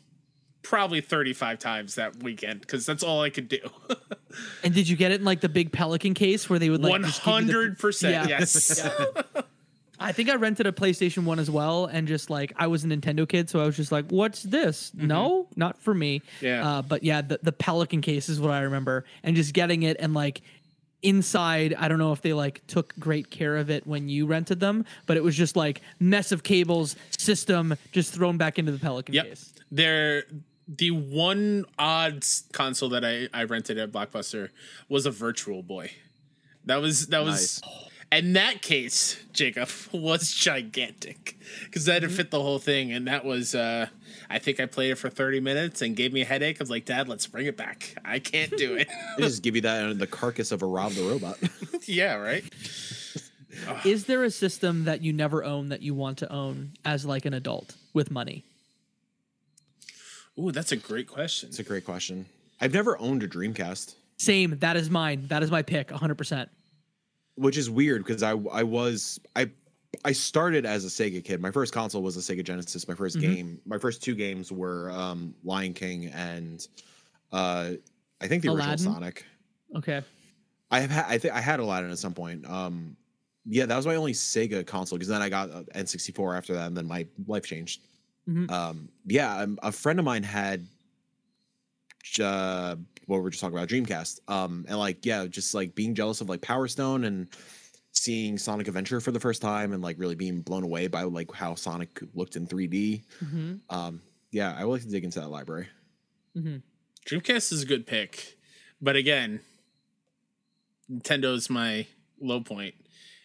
probably 35 times that weekend because that's all I could do. And did you get it in like the big Pelican case where they would like One just give you the- hundred percent, Yeah. yes. I think I rented a PlayStation 1 as well and just like I was a Nintendo kid so I was just like what's this? No, not for me. Mm-hmm. Yeah. Uh, but yeah, the, the Pelican case is what I remember and just getting it and like inside I don't know if they like took great care of it when you rented them, but it was just like mess of cables, system just thrown back into the Pelican Yep. case. There, the one odd console that I I rented at Blockbuster was a Virtual Boy. That was that was. And that case, Jacob, was gigantic because that had fit the whole thing. And that was, uh, I think I played it for 30 minutes and gave me a headache. I was like, Dad, let's bring it back. I can't do it. They just give you that uh, the carcass of a Rob the Robot. yeah, right. Is there a system that you never own that you want to own as like an adult with money? Ooh, that's a great question. It's a great question. I've never owned a Dreamcast, Same, that is mine. That is my pick 100%. which is weird because I I was I I started as a Sega kid. My first console was a Sega Genesis. My 1st game, my first two games were um, Lion King and uh, I think the Aladdin? original Sonic. Okay. I have had I think I had Aladdin at some point. Um, yeah, that was my only Sega console because then I got uh, N64 after that, and then my life changed. Mhm. Um, yeah, um, a friend of mine had uh, what we're just talking about Dreamcast. Um, and like yeah, just like being jealous of like Power Stone and seeing Sonic Adventure for the first time and like really being blown away by like how Sonic looked in 3D. hmm Um, yeah, I would like to dig into that library. hmm Dreamcast is a good pick, but again, Nintendo's my low point.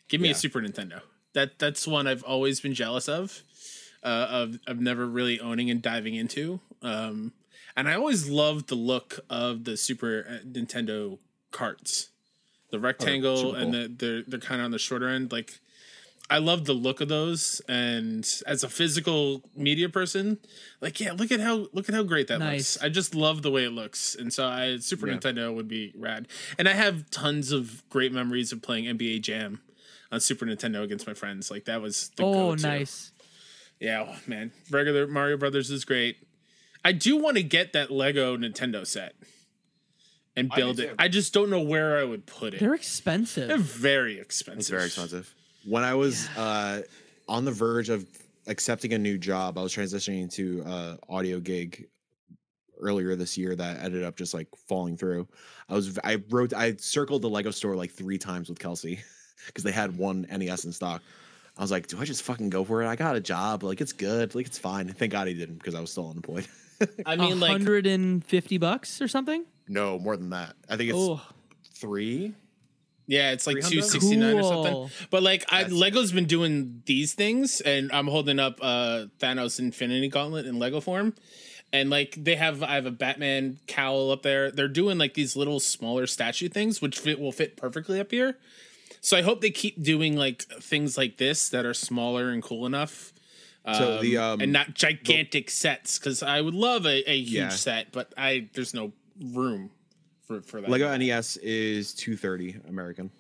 Give me Yeah. a Super Nintendo. That that's one I've always been jealous of, uh, of of never really owning and diving into. Um, and I always loved the look of the Super uh, Nintendo carts, the rectangle, super and cool. the they're they're kind of on the shorter end. Like, I love the look of those. And as a physical media person, like yeah, look at how look at how great that Nice. looks. I just love the way it looks, and so I Super Yeah. Nintendo would be rad. And I have tons of great memories of playing NBA Jam on Super Nintendo against my friends. Like that was the Oh, go-to. nice. Yeah, oh, man, regular Mario Brothers is great. I do want to get that Lego Nintendo set and I build it. I just don't know where I would put it. They're expensive. They're, very expensive. It's very expensive. When I was uh, on the verge of accepting a new job, I was transitioning to uh, audio gig earlier this year that ended up just like falling through. I was I wrote I circled the Lego store like three times with Kelsey because they had one NES in stock. I was like, do I just fucking go for it? I got a job, like it's good, like it's fine. Thank God he didn't because I was still unemployed. I mean, like 150 bucks or something? no, more than that. I think it's three. Yeah, it's like 300? two sixty nine or something. But like, I, Lego's been doing these things, and I'm holding up uh Thanos Infinity Gauntlet in Lego form, and like they have, I have a Batman cowl up there. They're doing like these little smaller statue things, which fit will fit perfectly up here. So I hope they keep doing like things like this that are smaller and cool enough. So the, um, and not gigantic sets because I would love a, a huge Yeah. set, but I there's no room for for that. Lego NES is two thirty American.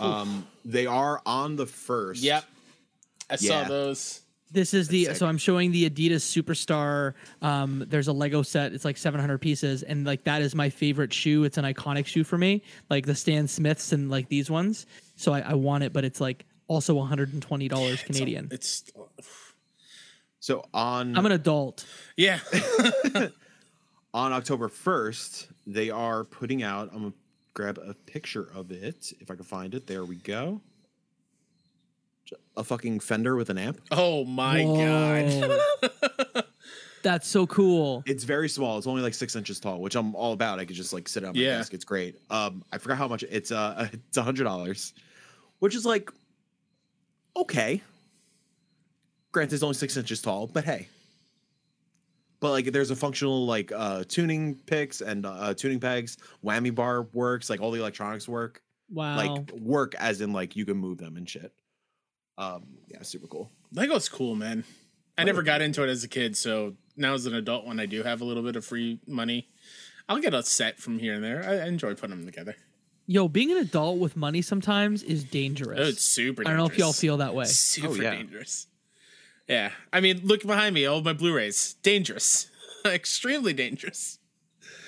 Um, they are on the first. Yep, I saw those. This is the so I'm showing the Adidas Superstar. Um, there's a Lego set. It's like 700 pieces, and like that is my favorite shoe. It's an iconic shoe for me, like the Stan Smiths and like these ones. So I, I want it, but it's like also 120 dollars Canadian. It's So on I'm an adult. yeah. on October first, they are putting out. I'm gonna grab a picture of it if I can find it. There we go. A fucking Fender with an amp. Oh my god. That's so cool. It's very small. It's only like six inches tall, which I'm all about. I could just like sit on my Yeah. desk. It's great. Um, I forgot how much it's. Uh, it's a hundred dollars, which is like okay. Granted, it's only six inches tall, but hey. But like, there's a functional like uh tuning picks and uh tuning pegs. Whammy bar works. Like all the electronics work. Wow. Like work as in like you can move them and shit. Um, yeah, super cool. Lego's cool, man. I never got into it as a kid, so now as an adult, when I do have a little bit of free money, I'll get a set from here and there. I I enjoy putting them together. Yo, being an adult with money sometimes is dangerous. Oh, it's super. I don't know if y'all feel that way. Super Oh, yeah. dangerous. Yeah, I mean, look behind me. All of my Blu-rays, dangerous, extremely dangerous.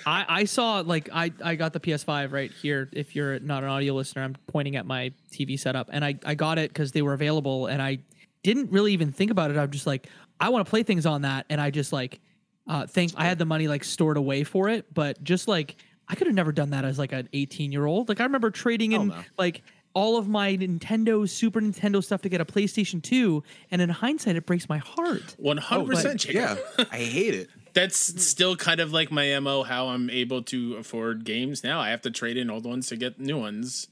I, I saw like I, I got the PS5 right here. If you're not an audio listener, I'm pointing at my TV setup, and I, I got it because they were available, and I didn't really even think about it. I'm just like, I want to play things on that, and I just like uh think I had the money like stored away for it, but just like I could have never done that as like an 18 year old. Like I remember trading in no. like all of my Nintendo, Super Nintendo stuff to get a PlayStation 2, and in hindsight, it breaks my heart. One hundred percent. Yeah, I hate it. That's hmm. still kind of like my mo. How I'm able to afford games now. I have to trade in old ones to get new ones,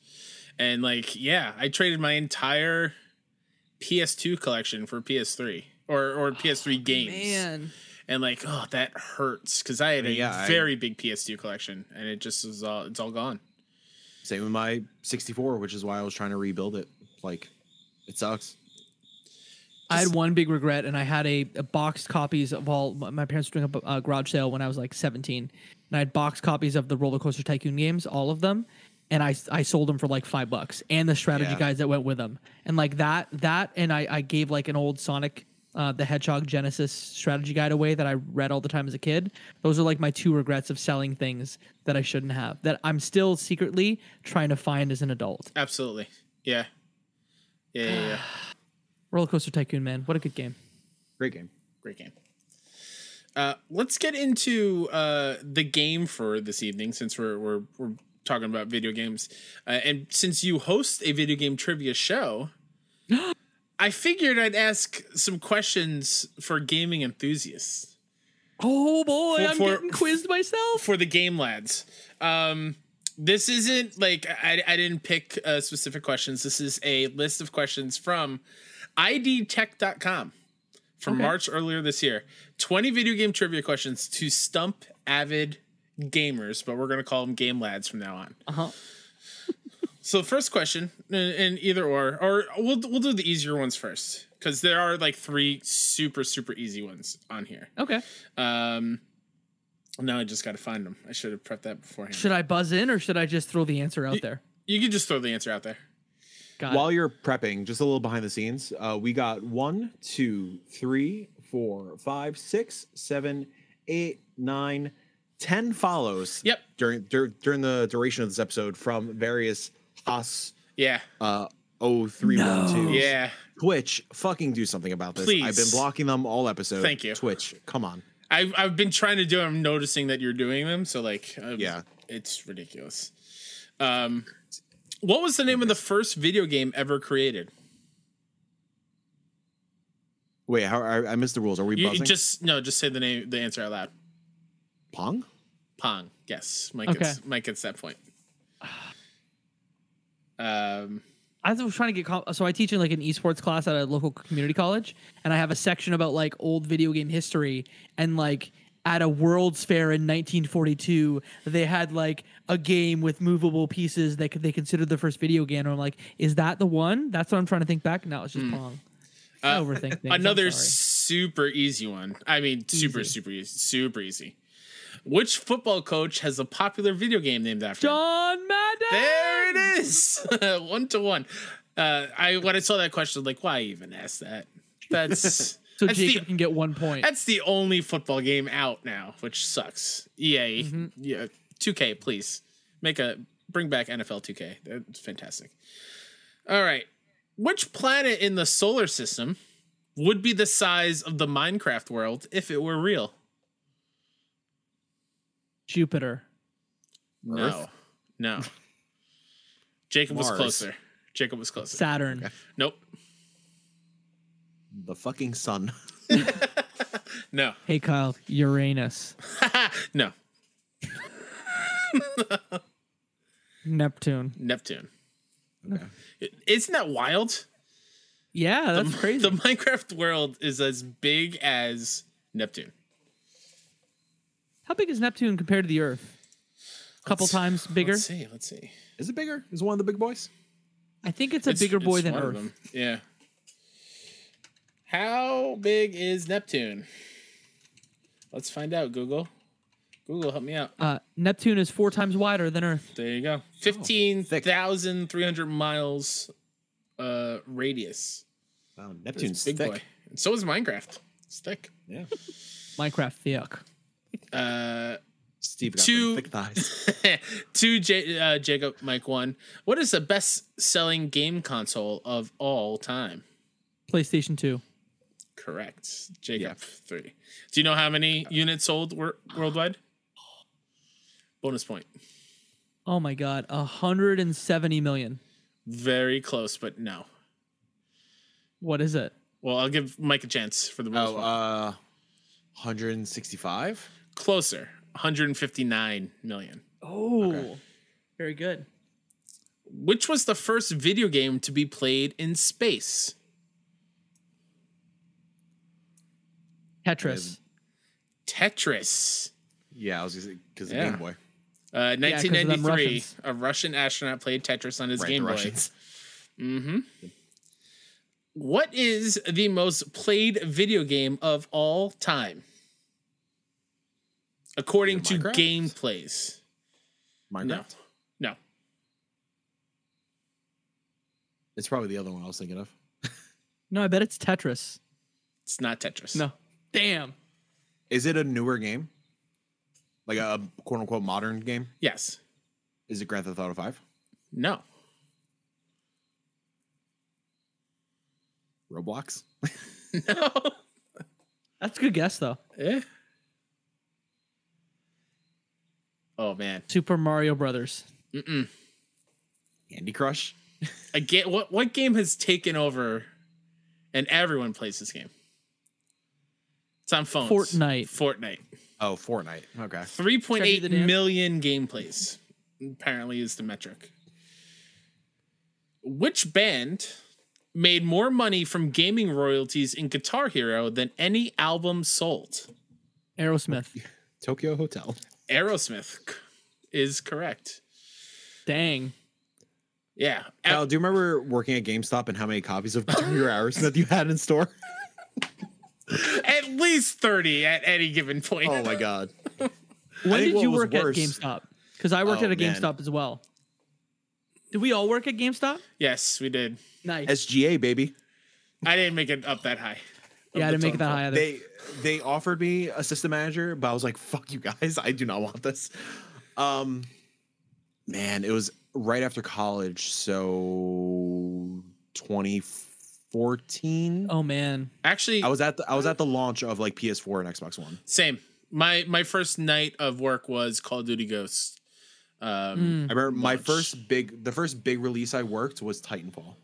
and like, yeah, I traded my entire PS2 collection for PS3 or or PS3 games. Man. and like oh that hurts because i had a Yeah, I- very big ps2 collection and it just is all it's all gone Same with my 64, which is why I was trying to rebuild it. Like, it sucks. I had one big regret, and I had a, a boxed copies of all. My parents were doing a, a garage sale when I was like 17, and I had boxed copies of the Roller Coaster Tycoon games, all of them, and I I sold them for like five bucks, and the strategy Yeah. guides that went with them, and like that that, and I I gave like an old Sonic. Uh, the Hedgehog Genesis strategy guide away that I read all the time as a kid. Those are like my two regrets of selling things that I shouldn't have. That I'm still secretly trying to find as an adult. absolutely yeah yeah yeah, yeah. Roller Coaster Tycoon, man, what a good game. Great game. great game uh let's get into uh the game for this evening since we're we're, we're talking about video games uh, and since you host a video game trivia show i figured i'd ask some questions for gaming enthusiasts Oh boy, For- I'm for- getting quizzed myself. for the game lads. Um, this isn't like I, I didn't pick uh, specific questions. This is a list of questions from idtech.com from Okay. March earlier this year. 20 video game trivia questions to stump avid gamers, but we're going to call them game lads from now on. Uh-huh. So first question, in- in either or, or we'll we'll do the easier ones first because there are like three super super easy ones on here. Okay. Um, now I just got to find them. I should have prepped that beforehand. Should I buzz in or should I just throw the answer out there? You can just throw the answer out there. Got While it. you're prepping, just a little behind the scenes, uh, we got one, two, three, four, five, six, seven, eight, nine, ten follows. Yep. During dur- during the duration of this episode from various Haas Yeah. uh 0312. No. Yeah. Twitch, fucking do something about this. Please. I've been blocking them all episode. Thank you. Twitch, come on. I've, I've been trying to do. I'm noticing that you're doing them. So like, um, Yeah. it's ridiculous. Um, what was the name of the first video game ever created? Wait, how I, I missed the rules. Are we You buzzing? just no, just say the name, the answer out loud. Pong? Pong. Yes, Mike Okay. gets Mike gets that point. Um, I was trying to get co- so I teach in like an esports class at a local community college, and I have a section about like old video game history and like at a World's Fair in 1942, they had like a game with movable pieces that they considered the first video game. And I'm like, is that the one? That's what I'm trying to think back. Now it's just Pong. I overthink things. Uh, another super easy one. I mean, super Easy. super easy, super easy. Which football coach has a popular video game named after him? John Madden. There it is, one to one. Uh, I when I saw that question, like, why even ask that? That's So that's Jacob the, can get one point. that's the only football game out now, which sucks. EA, Mm-hmm. yeah, 2K, please make a bring back NFL 2K. That's fantastic. All right, which planet in the solar system would be the size of the Minecraft world if it were real? Jupiter. No, Earth? no. Jacob was closer. Jacob was closer. Saturn. Nope. The fucking sun. no, Hey Kyle, Uranus, no, Neptune. Neptune. Okay. Isn't that wild? Yeah, that's the, crazy. The Minecraft world is as big as Neptune. How big is Neptune compared to the Earth? A couple Let's- times bigger. Let's see. Let's see. Is it bigger? Is it one of the big boys? I think it's a It's- bigger boy than Earth. Yeah. How big is Neptune? Let's find out, Google. Google, help me out. Uh, Neptune is four times wider than Earth. There you go. 15,300 miles uh radius. Wow, Neptune's big thick. boy. And so is Minecraft. It's thick. Yeah. Minecraft thick. Uh Steve got Two- them thick thighs. to J- uh, Jacob Mike 1. What is the best selling game console of all time? PlayStation 2. Correct. Jacob 3. Do you know how many units sold wor- worldwide? Bonus point. Oh my god, 170 million. Very close, but no. What is it? Well, I'll give Mike a chance for the bonus Oh, point. uh, 165. Closer. 159 million. Oh, very good. Which was the first video game to be played in space? Tetris. Tetris. Yeah, I was gonna because Yeah. the Game Boy. Uh, 'cause of them 1993, Russians. a Russian astronaut played Tetris on his Right, Game Boy. Mm-hmm. What is the most played video game of all time? According to it Minecraft? gameplays. Minecraft. No. No. It's probably the other one I was thinking of. No, I bet it's Tetris. It's not Tetris. No. Damn. Is it a newer game? Like a quote unquote modern game? Yes. Is it Grand Theft Auto 5? No. Roblox? No. That's a good guess though. Eh? Oh man. Super Mario Brothers. Mm-mm. Candy Crush? A ga- what what game has taken over and everyone plays this game? It's on phones. Fortnite. Fortnite. Oh, Fortnite. Okay. 3.8 the dam? gameplays apparently is the metric. Which band made more money from gaming royalties in Guitar Hero than any album sold? Aerosmith. Tokio Hotel. Aerosmith is correct. Dang. Yeah. Kyle, do you remember working at GameStop and how many copies of Guitar Hero Aerosmith you had in store? At least 30 at any given point. Oh my god. When did you was work worse- at GameStop? Because I worked Oh, at a man. GameStop as well. Did we all work at GameStop? Yes, we did. Nice. SGA baby. I didn't make it up that high. yeah, I didn't make it that high either. They they offered me assistant manager, but I was like, fuck you guys. I do not want this. Um man, it was right after college, so 2014. oh man. Actually, I was at the I was at the launch of like PS4 and Xbox One. same. My my first night of work was Call of Duty Ghosts. Um, Mm. I remember my Launch. first big the first big release I worked was Titanfall.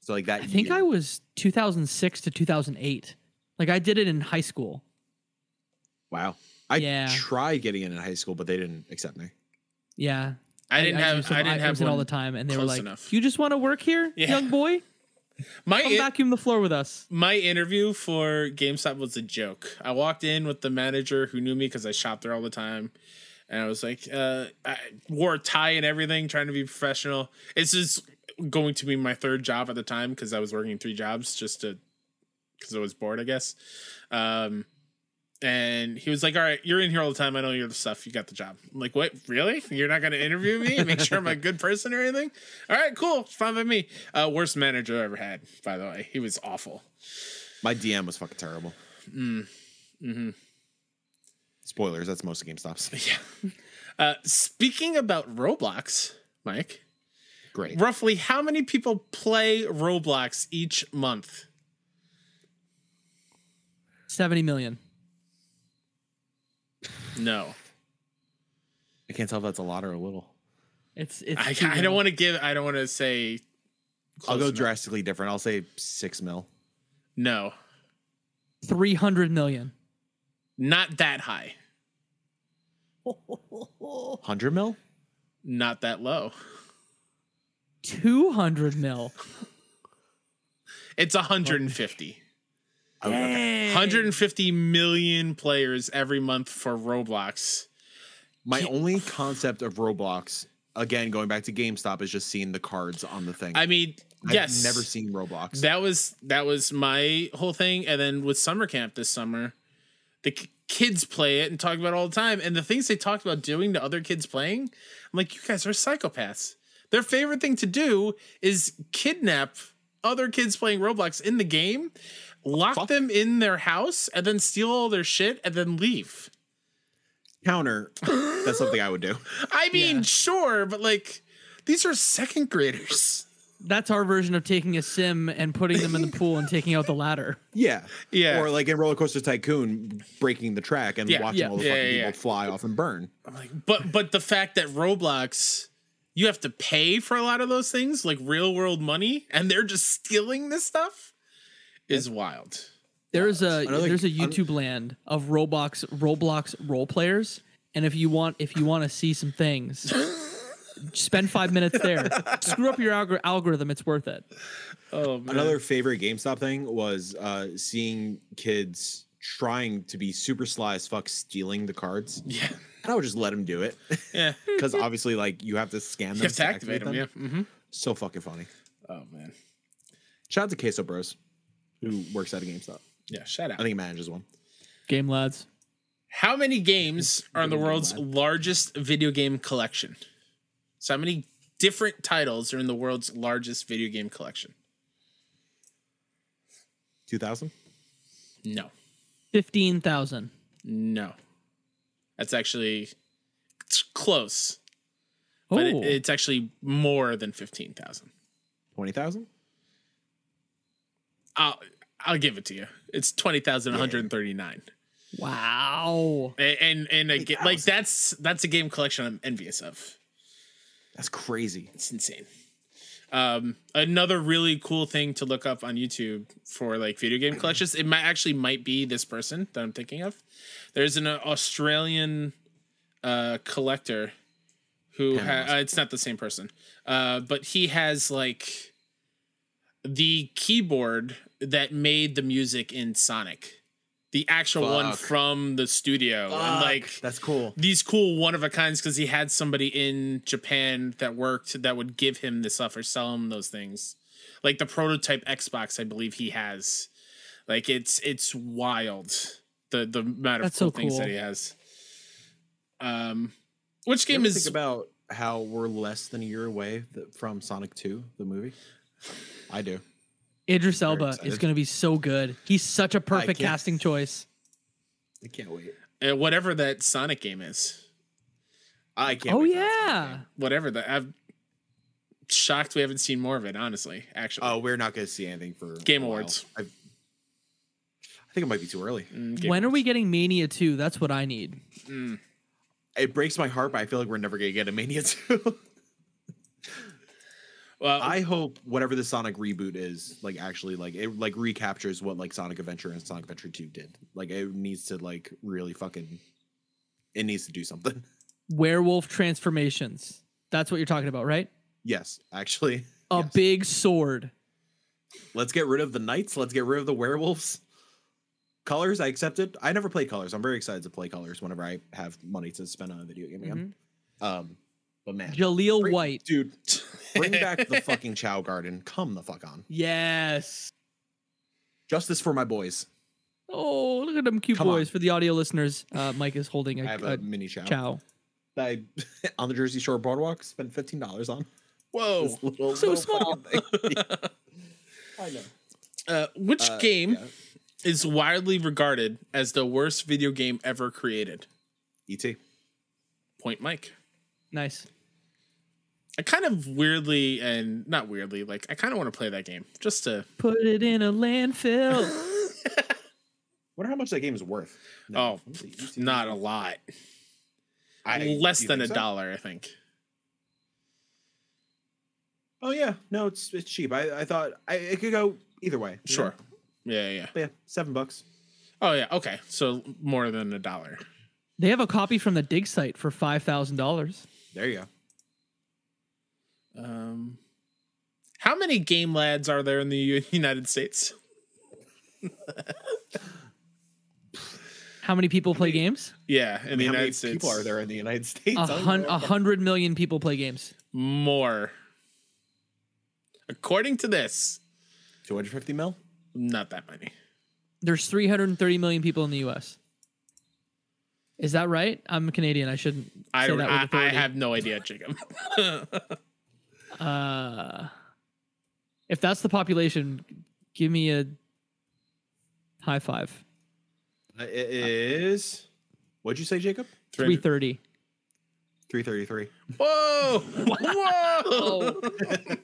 So like that I think year. I was 2006 to 2008. Like I did it in high school. Wow. I Yeah. tried getting in in high school, but they didn't accept me. Yeah. I didn't have used I, didn't have one all the time, and they were like, enough. "You just want to work here, Yeah. young boy? My Come in- vacuum the floor with us." my interview for GameStop was a joke. I walked in with the manager who knew me because I shopped there all the time, and I was like, uh, I wore a tie and everything, trying to be professional. It's just going to be my third job at the time because I was working three jobs just to because I was bored, I guess. Um, and he was like, "All right, you're in here all the time. I know you're the stuff. You got the job." I'm like, "What? Really? You're not going to interview me and make sure I'm a good person or anything?" All right, cool, it's fine by me. Uh, worst manager I ever had, by the way. He was awful. My DM was fucking terrible. Mm. hmm Spoilers, that's most of GameStops. Yeah. Uh, speaking about Roblox, Mike, Great. roughly how many people play Roblox each month? 70 million. No, I can't tell if that's a lot or a little. It's it's. I, I don't want to give. I don't want to say. I'll go enough. drastically different. I'll say six mil. No, 300 million. Not that high. Hundred mil. Not that low. 200 mil. It's 150. Oh, Dang. 150 million players every month for Roblox. My only concept of Roblox, again going back to GameStop, is just seeing the cards on the thing. I mean, I've yes. never seen Roblox. That was that was my whole thing and then with summer camp this summer, the k- kids play it and talk about it all the time and the things they talked about doing to other kids playing, I'm like you guys are psychopaths. Their favorite thing to do is kidnap other kids playing Roblox in the game, lock Fuck. them in their house and then steal all their shit and then leave. Counter. That's something I would do. I mean, Yeah. sure, but like these are second graders. That's our version of taking a sim and putting them in the pool and taking out the ladder. Yeah. Yeah. Or like in Roller Coaster Tycoon, breaking the track and Yeah. watching Yeah. all the Yeah, fucking yeah, people yeah. fly off and burn. I'm like, but but the fact that Roblox, you have to pay for a lot of those things, like real world money, and they're just stealing this stuff, is wild. There's a Another- there's a un- YouTube land of Roblox Roblox role players, and if you want if you want to see some things, spend five minutes there. Screw up your algor- algorithm; it's worth it. Oh man. Another favorite GameStop thing was uh, seeing kids trying to be super sly as fuck stealing the cards. yeah, And I would just let them do it. yeah. Because obviously, like, you have to scan them You have to activate them. Yeah. hmm So fucking funny. Oh man. Shout out to Queso Bros, who works at a GameStop. Yeah. Shout out. I think he manages one. Game lads. How many games are in the world's largest video game collection? So how many different titles are in the world's largest video game collection? 2000? No. Fifteen thousand. No. That's actually it's close. Oh, But it, oh. it's actually more than 15,000. 20,000? I'll I'll give it to you. It's 20,139. wow. And and, and a, like that's that's a game collection I'm envious of. That's crazy. It's insane. Um, another really cool thing to look up on YouTube for like video game collections. It might actually might be this person that I'm thinking of. There's an Australian uh, collector who ha- uh, it's not the same person, uh, but he has like the keyboard that made the music in Sonic, the actual one from the studio, and like That's cool. these cool one of a kinds because he had somebody in Japan that worked that would give him the stuff or sell him those things. Like the prototype Xbox, I believe he has. Like it's it's wild the the amount of That's cool so things that he has. Um, which You game ever is think about how we're less than a year away from Sonic 2, the movie? I do. Idris Elba is going to be so good. He's such a perfect casting choice. I can't wait. uh, whatever that Sonic game is? I can't Oh wait. for that Sonic yeah. Whatever that I'm shocked we haven't seen more of it. Honestly, actually, Oh, we're not going to see anything for Game. Awards. I've, I think it might be too early. Mm, Game When are we getting Mania 2? That's what I need. It breaks my heart, but I feel like we're never going to get a Mania 2. Well, I hope whatever the Sonic reboot is, like actually like it like recaptures what like Sonic Adventure and Sonic Adventure 2 did. Like it needs to like really fucking it needs to do something. Werewolf transformations. That's what you're talking about, right? Yes, actually. A Yes. big sword. Let's get rid of the knights. Let's get rid of the werewolves. Colors, I accept it. I never play colors. I'm very excited to play colors whenever I have money to spend on a video game again. Um, but man, Jaleel bring- White. dude, bring back the fucking Chao Garden. Come the fuck on. Yes. Justice for my boys. Oh, look at them cute Come on. boys. For the audio listeners, uh, Mike is holding a, I have a a mini Chao. Chao. that I on the Jersey Shore Boardwalk spent fifteen dollars on. whoa. Little, So little small. thing. I know. Uh, which Uh, game yeah. is widely regarded as the worst video game ever created? ET. Point Mike. Nice. I kind of weirdly and not weirdly, like I kind of want to play that game just to. Put it in a landfill. Wonder how much that game is worth. Oh, Let me see. ET. not a lot. I- Less than a so? dollar, I think. Oh yeah, no, it's it's cheap. I, I thought I, it could go either way. Sure. know? Yeah, yeah. But yeah, seven bucks. Oh yeah, okay. So more than a dollar. They have a copy from the dig site for five thousand dollars. There you go. Um, how many game lads are there in the United States? How many people play games? Yeah, in the How many United States. people are there in the United States? A, I don't hun- a hundred million people play games. More. According to this, 250 mil? not that many. There's 330 million people in the U.S. Is that right? I'm Canadian. I shouldn't I say don't. that with I, I have no idea, Jacob. Uh, if that's the population, give me a high five. It is. What'd you say, Jacob? 330. 333. Whoa! Whoa!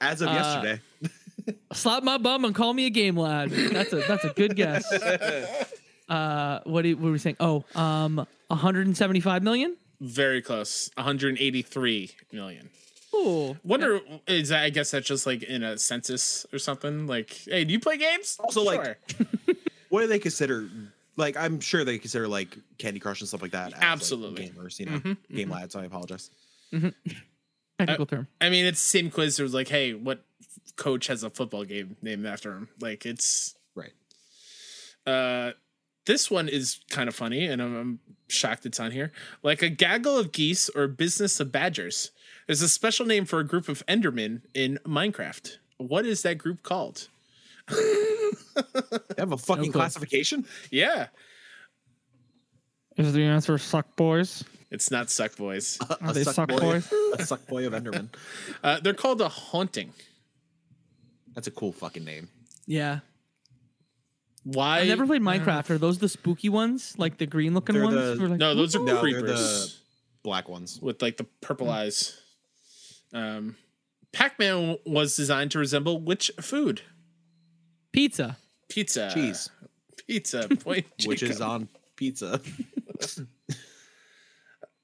As of Uh, yesterday. Slap my bum and call me a game lad. That's a that's a good guess. Uh, what, do- what were we saying? Oh, um, 175 million. Very close. 183 million. Ooh, Wonder is that? I guess that's just like in a census or something. Like, hey, do you play games? Also, like, What do they consider? Like, I'm sure they consider like Candy Crush and stuff like that. as, like, Absolutely. gamers, you know, Mm-hmm, game lads. I apologize. technical term. I mean, it's the same quiz. It was like, hey, what coach has a football game named after him? Like, it's Right. uh, this one is kind of funny, and I'm, I'm shocked it's on here. Like a gaggle of geese or business of badgers. There's a special name for a group of Endermen in Minecraft. What is that group called? They have a fucking clue. classification. Yeah, Is the answer suck boys? it's not Suck Boys. Are a they suck suck boy, boys? a suck boy of Enderman. Uh, they're called a haunting. That's a cool fucking name. Yeah. Why? I never played Minecraft. Are those the spooky ones, like the green looking They're ones? the- like, No, those are No, creepers. the black ones. with like the purple eyes. Um, Pac-Man was designed to resemble which food? pizza. Pizza. Cheese, Pizza. Point. which is on pizza.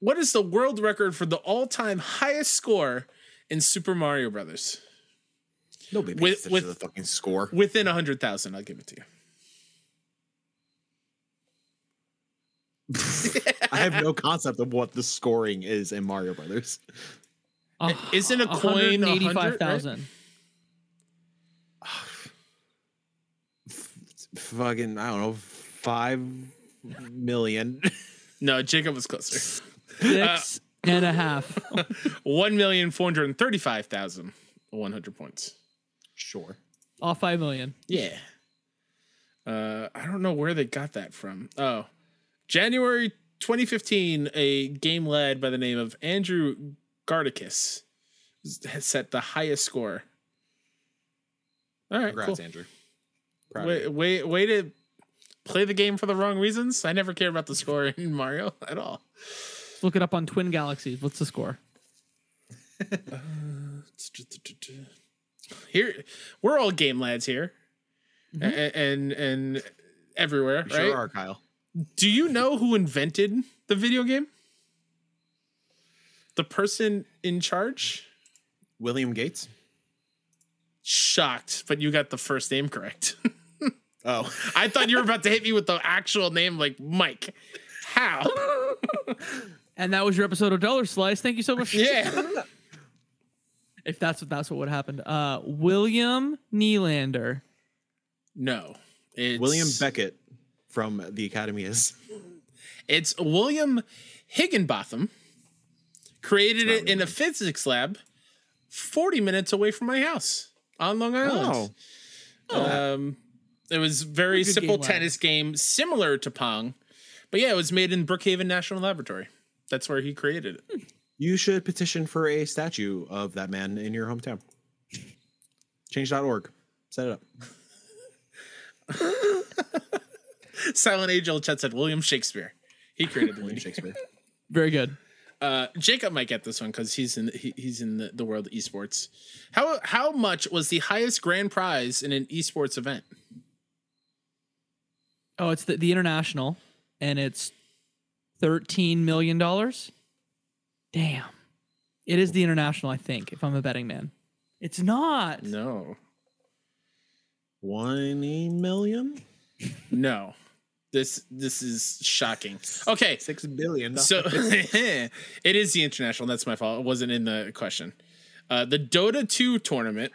What is the world record for the all-time highest score in Super Mario Brothers? Nobody pays With- with- the fucking score. Within a hundred thousand, I'll give it to you. I have no concept of what the scoring is in Mario Brothers. Uh, Isn't a coin 100, right? 185,000. Fucking, I don't know, five million. No, Jacob was closer. Six and a half. One million four hundred thirty-five thousand one hundred points. sure. Off 5 million. Yeah. Uh, I don't know where they got that from. Oh, January 2015, a game led by the name of Andrew Gardikis has set the highest score. All right, Congrats, cool. Andrew. Proud of Wait, wait, way to play the game for the wrong reasons. I never care about the score in Mario at all. Look it up on Twin Galaxies. What's the score? Uh, here, we're all game lads here, mm-hmm. A- a- and and everywhere, We right? Sure are, Kyle. Do you know who invented the video game? The person in charge? William Gates. Shocked, but you got the first name correct. Oh, I thought you were about to hit me with the actual name, like Mike. How? And that was your episode of Dollar Slice. Thank you so much. Yeah. If that's what that's what would happen. Uh, William Nylander. No. It's William Beckett from the Academy is. It's William Higginbotham. Created it in a physics lab 40 minutes away from my house on Long Island. Um, it was very simple game lab. tennis game, similar to Pong, but yeah, it was made in Brookhaven National Laboratory. That's where he created it. You should petition for a statue of that man in your hometown. Change.org. Set it up. Silent Angel Chet said William Shakespeare. He created the William. Shakespeare. Very good. Uh, Jacob might get this one because he's in he, he's in the, the world of esports. How how much was the highest grand prize in an esports event? Oh, it's the, the international, and it's thirteen million dollars. Damn, it is the international. I think, if I'm a betting man, it's not. No. 20 million? No. This this is shocking. Okay. Six billion. So it is the international. That's my fault. It wasn't in the question. Uh, the Dota 2 tournament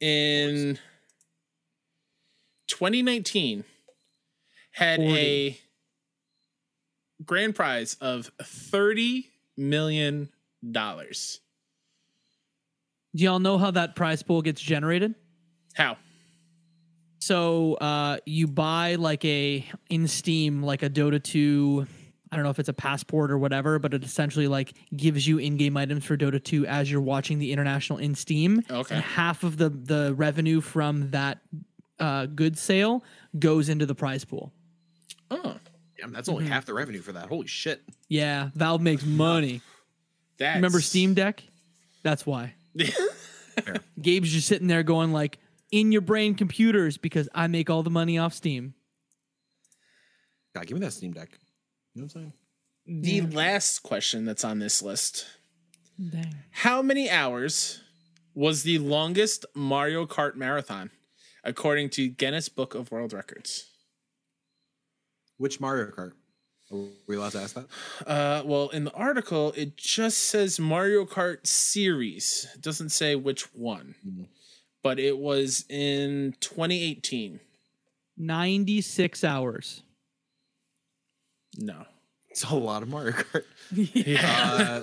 in 2019 had a grand prize of 30 million dollars. Do y'all know how that prize pool gets generated? How? So uh, you buy like a in Steam like a Dota 2 I don't know if it's a passport or whatever, but it essentially like gives you in-game items for Dota 2 as you're watching the international in Steam. Okay. And half of the the revenue from that uh, goods sale goes into the prize pool. Oh, Damn, that's only half the revenue for that. Holy shit. Yeah, Valve makes money. that's Remember Steam Deck? That's why. Gabe's just sitting there going like, "In your brain, computers," because I make all the money off Steam. God, give me that Steam Deck. You know what I'm saying? the last question that's on this list. Dang. How many hours was the longest Mario Kart marathon, according to Guinness Book of World Records? Which Mario Kart? Are we allowed to ask that? Uh, well, in the article, it just says Mario Kart series. It doesn't say which one, but it was in 2018. 96 hours. No. It's a lot of Mario Kart. Yeah. Uh,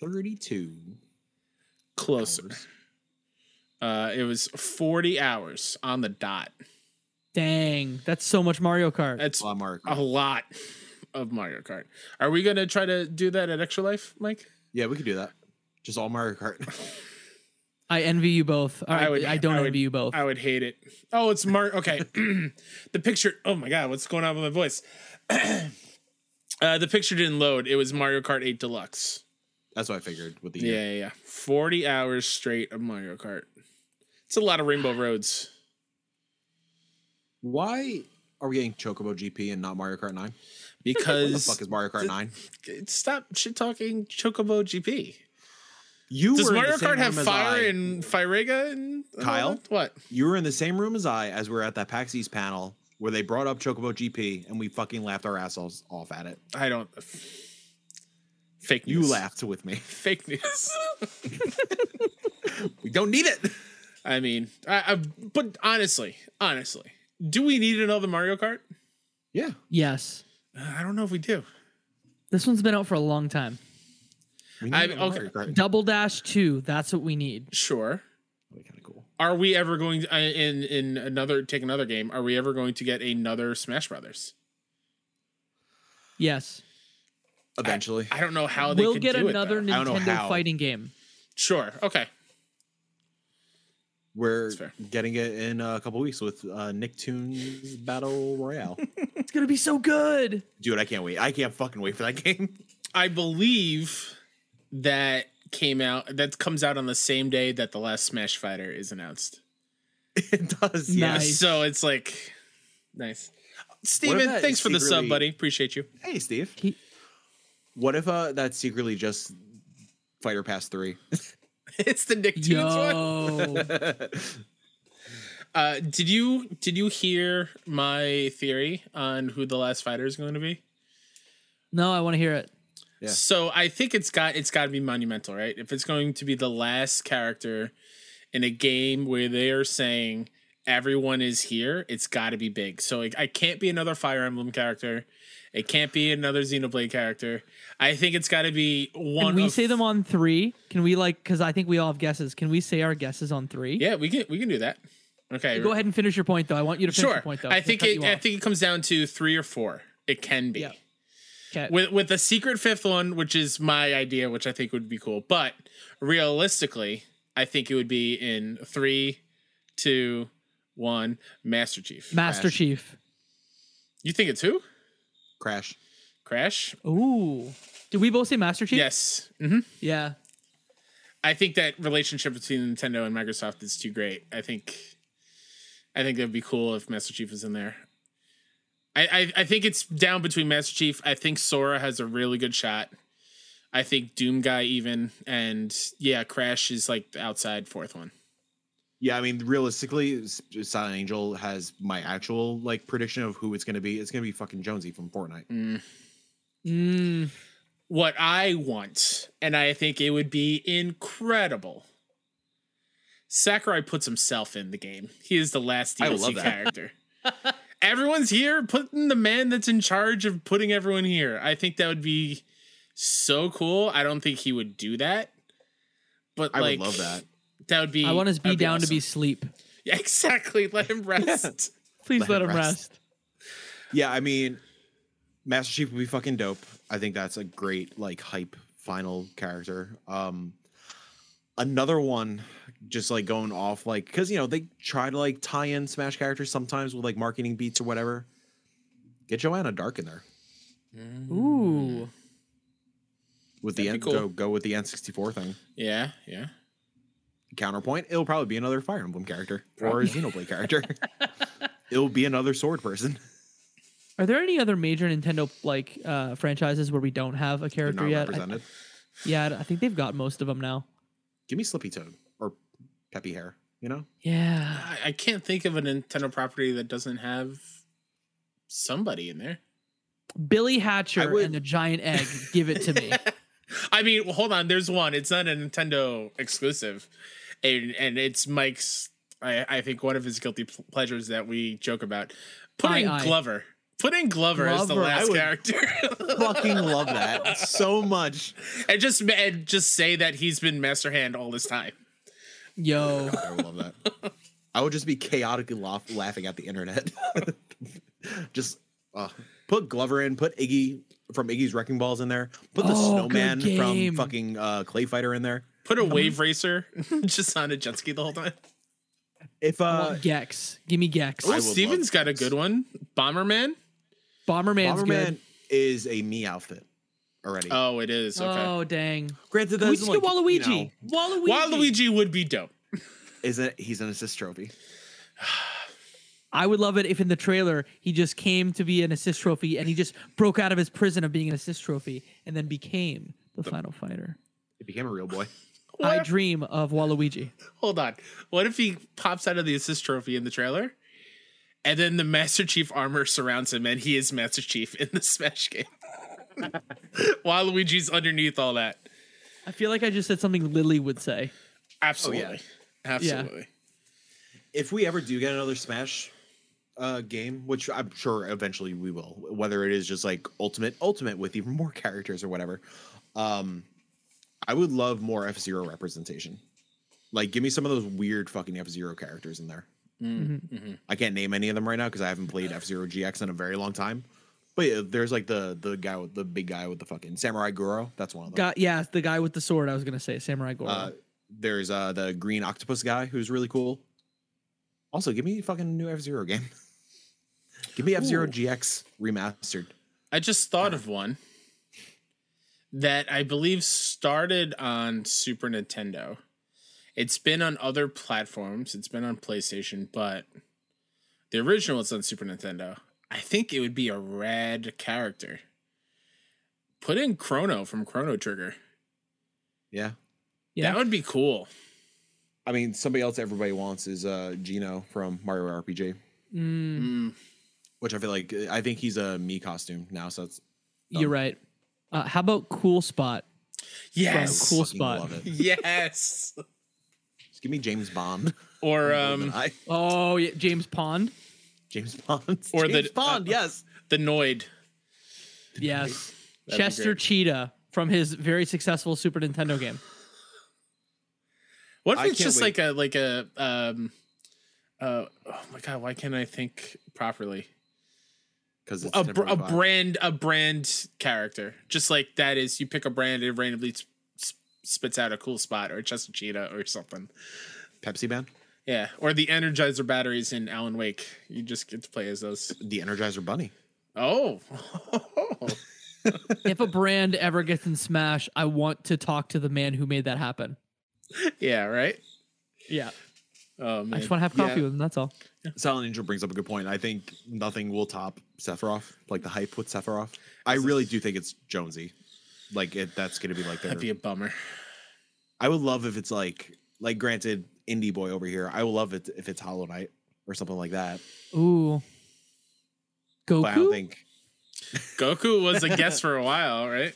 32. Closer. hours. Uh, it was 40 hours on the dot. Dang, that's so much Mario Kart. That's A lot of Mario a lot of Mario Kart. Are we going to try to do that at Extra Life, Mike? Yeah, we could do that. Just all Mario Kart. I envy you both. I, I would- I don't I would- envy you both. I would hate it. Oh, it's Mar. Okay, the picture. Oh my god, what's going on with my voice? uh, the picture didn't load. It was Mario Kart 8 Deluxe. That's what I figured with the Yeah, yeah, yeah. Forty hours straight of Mario Kart. It's a lot of Rainbow Roads Why are we getting Chocobo GP and not Mario Kart 9? Because. What the because fuck is Mario Kart 9? stop shit talking Chocobo GP. You Does were in the Mario same Kart have room as fire I. and Firega and and Kyle? that? What? You were in the same room as I as we are at that PAX East panel where they brought up Chocobo GP and we fucking laughed our assholes off at it. I don't. Fake news. You laughed with me. Fake news. We don't need it. I mean, I, I, but honestly, honestly, do we need another Mario Kart? Yeah. yes. Uh, I don't know if we do. This one's been out for a long time. We I- okay. Mario Kart. Double Dash 2, that's what we need. Sure. That'd be kind of cool. Are we ever going to, uh, in in another take another game? Are we ever going to get another Smash Brothers? Yes. Eventually. I don't know how they We'll get do another It, though. I don't know Nintendo fighting game. sure. Okay. We're fair. getting it in a couple weeks with uh, Nicktoons Battle Royale. It's going to be so good. Dude, I can't wait. I can't fucking wait for that game. I believe that came out. That comes out on the same day that the last Smash Fighter is announced. it does. yeah. Nice. So it's like nice. Steven, thanks for the sub, buddy. Appreciate you. Hey, Steve. He- What if uh, that's secretly just Fighter Pass 3? it's the Nicktoons one. Uh, did you did you hear my theory on who the last fighter is going to be? no, I want to hear it. Yeah. So I think it's got it's got to be monumental, right? If it's going to be the last character in a game where they are saying everyone is here, it's got to be big. So it, I can't be another Fire Emblem character. It can't be another Xenoblade character. I think it's got to be one. Can we of- say them on three? Can we like because I think we all have guesses. Can we say our guesses on three? Yeah, we can we can do that. Okay, Go ahead and finish your point though. I want you to finish Sure. your point though. I think it. I think it comes down to three or four. It can be. Yeah. 'Kay. with with the secret fifth one, which is my idea, which I think would be cool. But realistically, I think it would be in three, two, one. Master Chief. Master Crash. Chief. you think it's who? Crash. Crash? Ooh. Did we both say Master Chief? Yes. hmm Yeah. I think that relationship between Nintendo and Microsoft is too great. I think, I think that'd be cool if Master Chief was in there. I, I, I think it's down between Master Chief. I think Sora has a really good shot. I think Doom Guy even, and yeah, Crash is like the outside fourth one. Yeah, I mean, realistically, S- Silent Angel has my actual like prediction of who it's gonna be. It's gonna be fucking Jonesy from Fortnite. Mm, what I want, and I think it would be incredible. Sakurai puts himself in the game. He is the last I DLC love that. character. Everyone's here, putting the man that's in charge of putting everyone here. I think that would be so cool. I don't think he would do that, but I like, would love that. That would be. I want to be that'd down to be sleep. Yeah, exactly. Let him rest. Please Let let, him him rest. rest. Yeah, I mean, Master Chief would be fucking dope. I think that's a great like hype final character. Um, another one, just like going off like because you know they try to like tie in Smash characters sometimes with like marketing beats or whatever. Get Joanna Dark in there Ooh. with the That'd N- be go go with the N64 thing. yeah, yeah. Counterpoint, it'll probably be another Fire Emblem character or a Xenoblade character. it'll be another sword person. Are there any other major Nintendo like uh, franchises where we don't have a character not yet? I- yeah, I think they've got most of them now. Give me Slippy Toad or Peppy Hare. You know, Yeah. I, I can't think of a Nintendo property that doesn't have somebody in there. Billy Hatcher would- and the giant egg. Give it to me. I mean, well, hold on. There's one. It's not a Nintendo exclusive, and and it's Mike's. I, I think one of his guilty pl- pleasures that we joke about. Putting Aye, aye. Glover. Putting Glover, as the Glover, I last would character, fucking love that so much. and just and just say that he's been Master Hand all this time. Yo. I would love that. I would just be chaotically laugh- laughing at the internet. just uh, put Glover in, put Iggy from Iggy's Wrecking Balls in there, put the Oh, snowman from fucking uh, Clay Fighter in there. Put a wave racer just on a jet ski the whole time. If uh, Gex. Give Mii Gex. Oh, would Steven's love got a good one. Bomberman. Bomberman's Bomberman good. is a me outfit already. Oh, it is okay. Oh dang. Granted, Can we doesn't just get like, you Waluigi? know, Waluigi. Waluigi would be dope. is it? He's an assist trophy. I would love it if in the trailer he just came to be an assist trophy and he just broke out of his prison of being an assist trophy and then became the final fighter. He became a real boy. I dream of Waluigi. Hold on. What if he pops out of the assist trophy in the trailer? And then the Master Chief armor surrounds him and he is Master Chief in the Smash game. While Luigi's underneath all that. I feel like I just said something Lily would say. Absolutely. Absolutely. if we ever do get another Smash uh, game, which I'm sure eventually we will, whether it is just like Ultimate, Ultimate with even more characters or whatever, um, I would love more F Zero representation. Like, give me some of those weird fucking F Zero characters in there. I can't name any of them right now because I haven't played F Zero GX in a very long time. But yeah, there's like the the guy with the big guy with the fucking Samurai Goro. That's one of them. Got yeah, the guy with the sword. I was gonna say Samurai Goro. Uh, there's uh the green octopus guy who's really cool. Also, give me a fucking new F Zero game. give me F Zero GX remastered. I just thought of one that I believe started on Super Nintendo. It's been on other platforms, it's been on PlayStation, but the original is on Super Nintendo. I think it would be a rad character. Put in Crono from Chrono Trigger. Yeah. yeah, That would be cool. I mean, somebody else everybody wants is uh Geno from Mario RPG, Mm, Mm, which I feel like I think he's a Mii costume now, so it's you're right. Uh, how about Cool Spot? yes. Cool spot. Yes. Just give me James Bond. Or um Oh yeah, James Pond. James Bond. Or the- James Bond, uh, yes. the Noid. Yes, That'd Chester. Cheetah from his very successful Super Nintendo game. What if I it's just wait. like a like a um uh oh my god, why can't I think properly? Because it's A, br- a brand a brand character. Just like that is you pick a brand and it randomly s- s- spits out a cool spot or just a cheetah or something. Pepsi band, Yeah, or the Energizer batteries in Alan Wake. You just get to play as those. the Energizer Bunny. Oh. if a brand ever gets in Smash, I want to talk to the man who made that happen. yeah, right? Yeah, Oh man. I just want to have coffee Yeah. with him. That's all. Silent Angel brings up a good point. I think nothing will top Sephiroth, like the hype with Sephiroth. I really do think it's Jonesy. Like it, that's going to be like their. That'd be a bummer. I would love if it's like, like, granted, indie boy over here. I will love it if it's Hollow Knight or something like that. Ooh. Goku. But I don't think Goku was a guest for a while, right?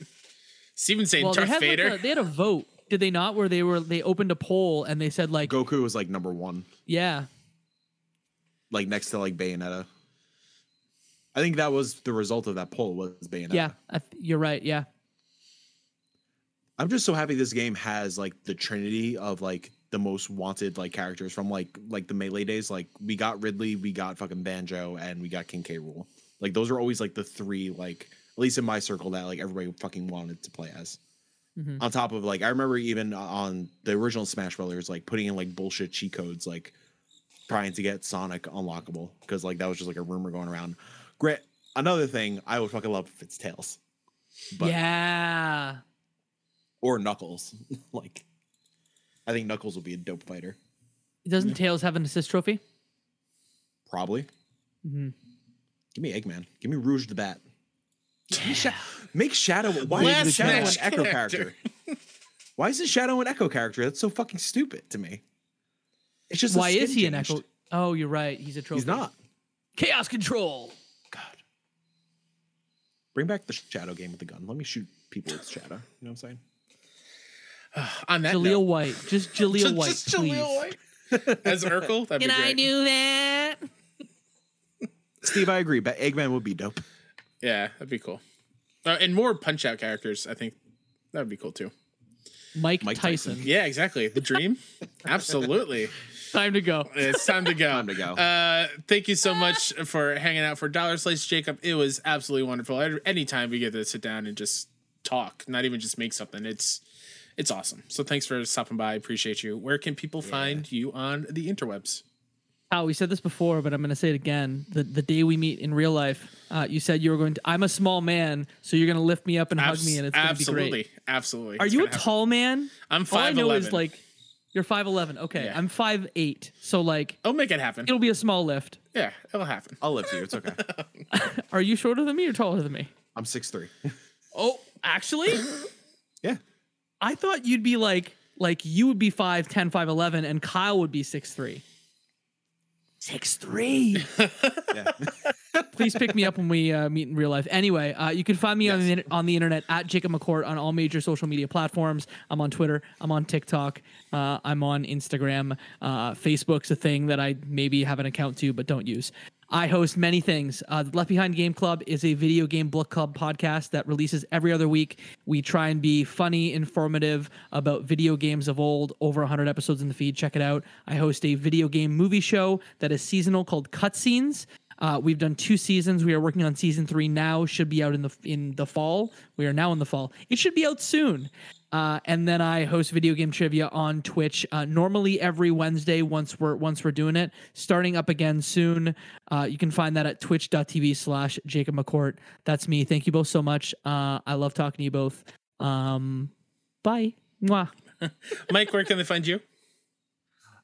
Steven saying well, they Darth had, like, a, they had a vote, did they not? Where they were they opened a poll and they said like, Goku was like number one, yeah, like next to like Bayonetta. I think that was the result of that poll was Bayonetta. yeah, I th- you're right. Yeah, I'm just so happy this game has like the trinity of like the most wanted like characters from like like the melee days. Like we got Ridley, we got fucking Banjo, and we got King K. Rool. Like those are always like the three like at least in my circle that like everybody fucking wanted to play as. Mhm. On top of like I remember even on the original Smash Brothers like putting in like bullshit cheat codes like trying to get Sonic unlockable because like that was just like a rumor going around. Great. Another thing I would fucking love if it's Tails. But yeah. or Knuckles. like, I think Knuckles will be a dope fighter. Doesn't Tails have an assist trophy? Probably. Mhm. Give me Eggman. Give me Rouge the Bat. Give me Sha- make Shadow. Why Last is Shadow an Smash Echo character. character? Why is the Shadow an Echo character? That's so fucking stupid to me. It's just a Why is he an. Echo? Oh, you're right. He's a trophy. He's not. Chaos Control. God. Bring back the Shadow game with the gun. Let me shoot people with Shadow. You know what I'm saying? On that Jaleel note, White. Just Jaleel just, White, just please. Jaleel White as Urkel. That'd be great. do that? Steve, I agree. But Eggman would be dope. Yeah, that'd be cool. Uh, and more Punch Out characters. I think that would be cool too. Mike, Mike Tyson. Tyson. Yeah, exactly. The dream. Absolutely. Time to go. It's time to go. Time to go. Uh, thank you so much for hanging out for Dollar Slice, Jacob. It was absolutely wonderful. Every- Anytime we get to sit down and just talk, not even just make something, it's it's awesome. So thanks for stopping by. Appreciate you. Where can people find you on the interwebs? Al, we said this before, but I'm going to say it again. The the day we meet in real life, uh, you said you were going to. I'm a small man, so you're going to lift me up and hug me, and it's going to be absolutely, great. absolutely. Are It's you a happen. tall man? I'm All I five know is like you're five eleven. Okay, Yeah. I'm five eight. So like I'll make it happen. it'll be a small lift. yeah, it'll happen. I'll lift you. It's okay. Are you shorter than me or taller than me? I'm six three. Oh, actually, Yeah. I thought you'd be like like you would be 5'10", 5'11", and Kyle would be six three. Six three. Please pick me up when we uh, meet in real life. Anyway, uh, you can find me on the on the internet at Jacob McCourt on all major social media platforms. I'm on Twitter. I'm on TikTok. Uh, I'm on Instagram. Uh, Facebook's a thing that I maybe have an account to but don't use. I host many things. Uh, the Left Behind Game Club is a video game book club podcast that releases every other week. We try and be funny, informative about video games of old. Over 100 episodes in the feed. Check it out. I host a video game movie show that is seasonal called Cutscenes. Uh, we've done two seasons. We are working on season three now. Should be out in the in the fall. We are now in the fall. It should be out soon. Uh, and then I host video game trivia on Twitch. Uh, normally every Wednesday once we're once we're doing it. Starting up again soon. Uh, you can find that at twitch.tv slash Jacob McCourt. That's me. Thank you both so much. Uh, I love talking to you both. Um, bye. Mwah. Mike, where can they find you?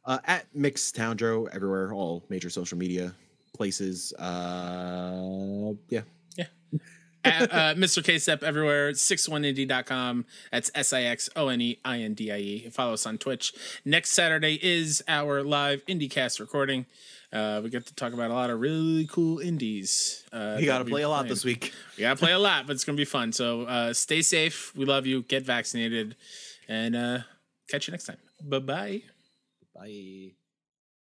Uh, at Mix Towndro everywhere, all major social media places. Uh, yeah. At, uh, Mr. KSEP everywhere, 61indie.com. That's S I X O N E I N D I E. Follow us on Twitch. Next Saturday is our live IndieCast recording. Uh, we get to talk about a lot of really cool indies. Uh, You got to play a lot this week. We got to play a lot, but it's going to be fun. So uh, stay safe. We love you. Get vaccinated. And uh, catch you next time. Bye bye. Bye.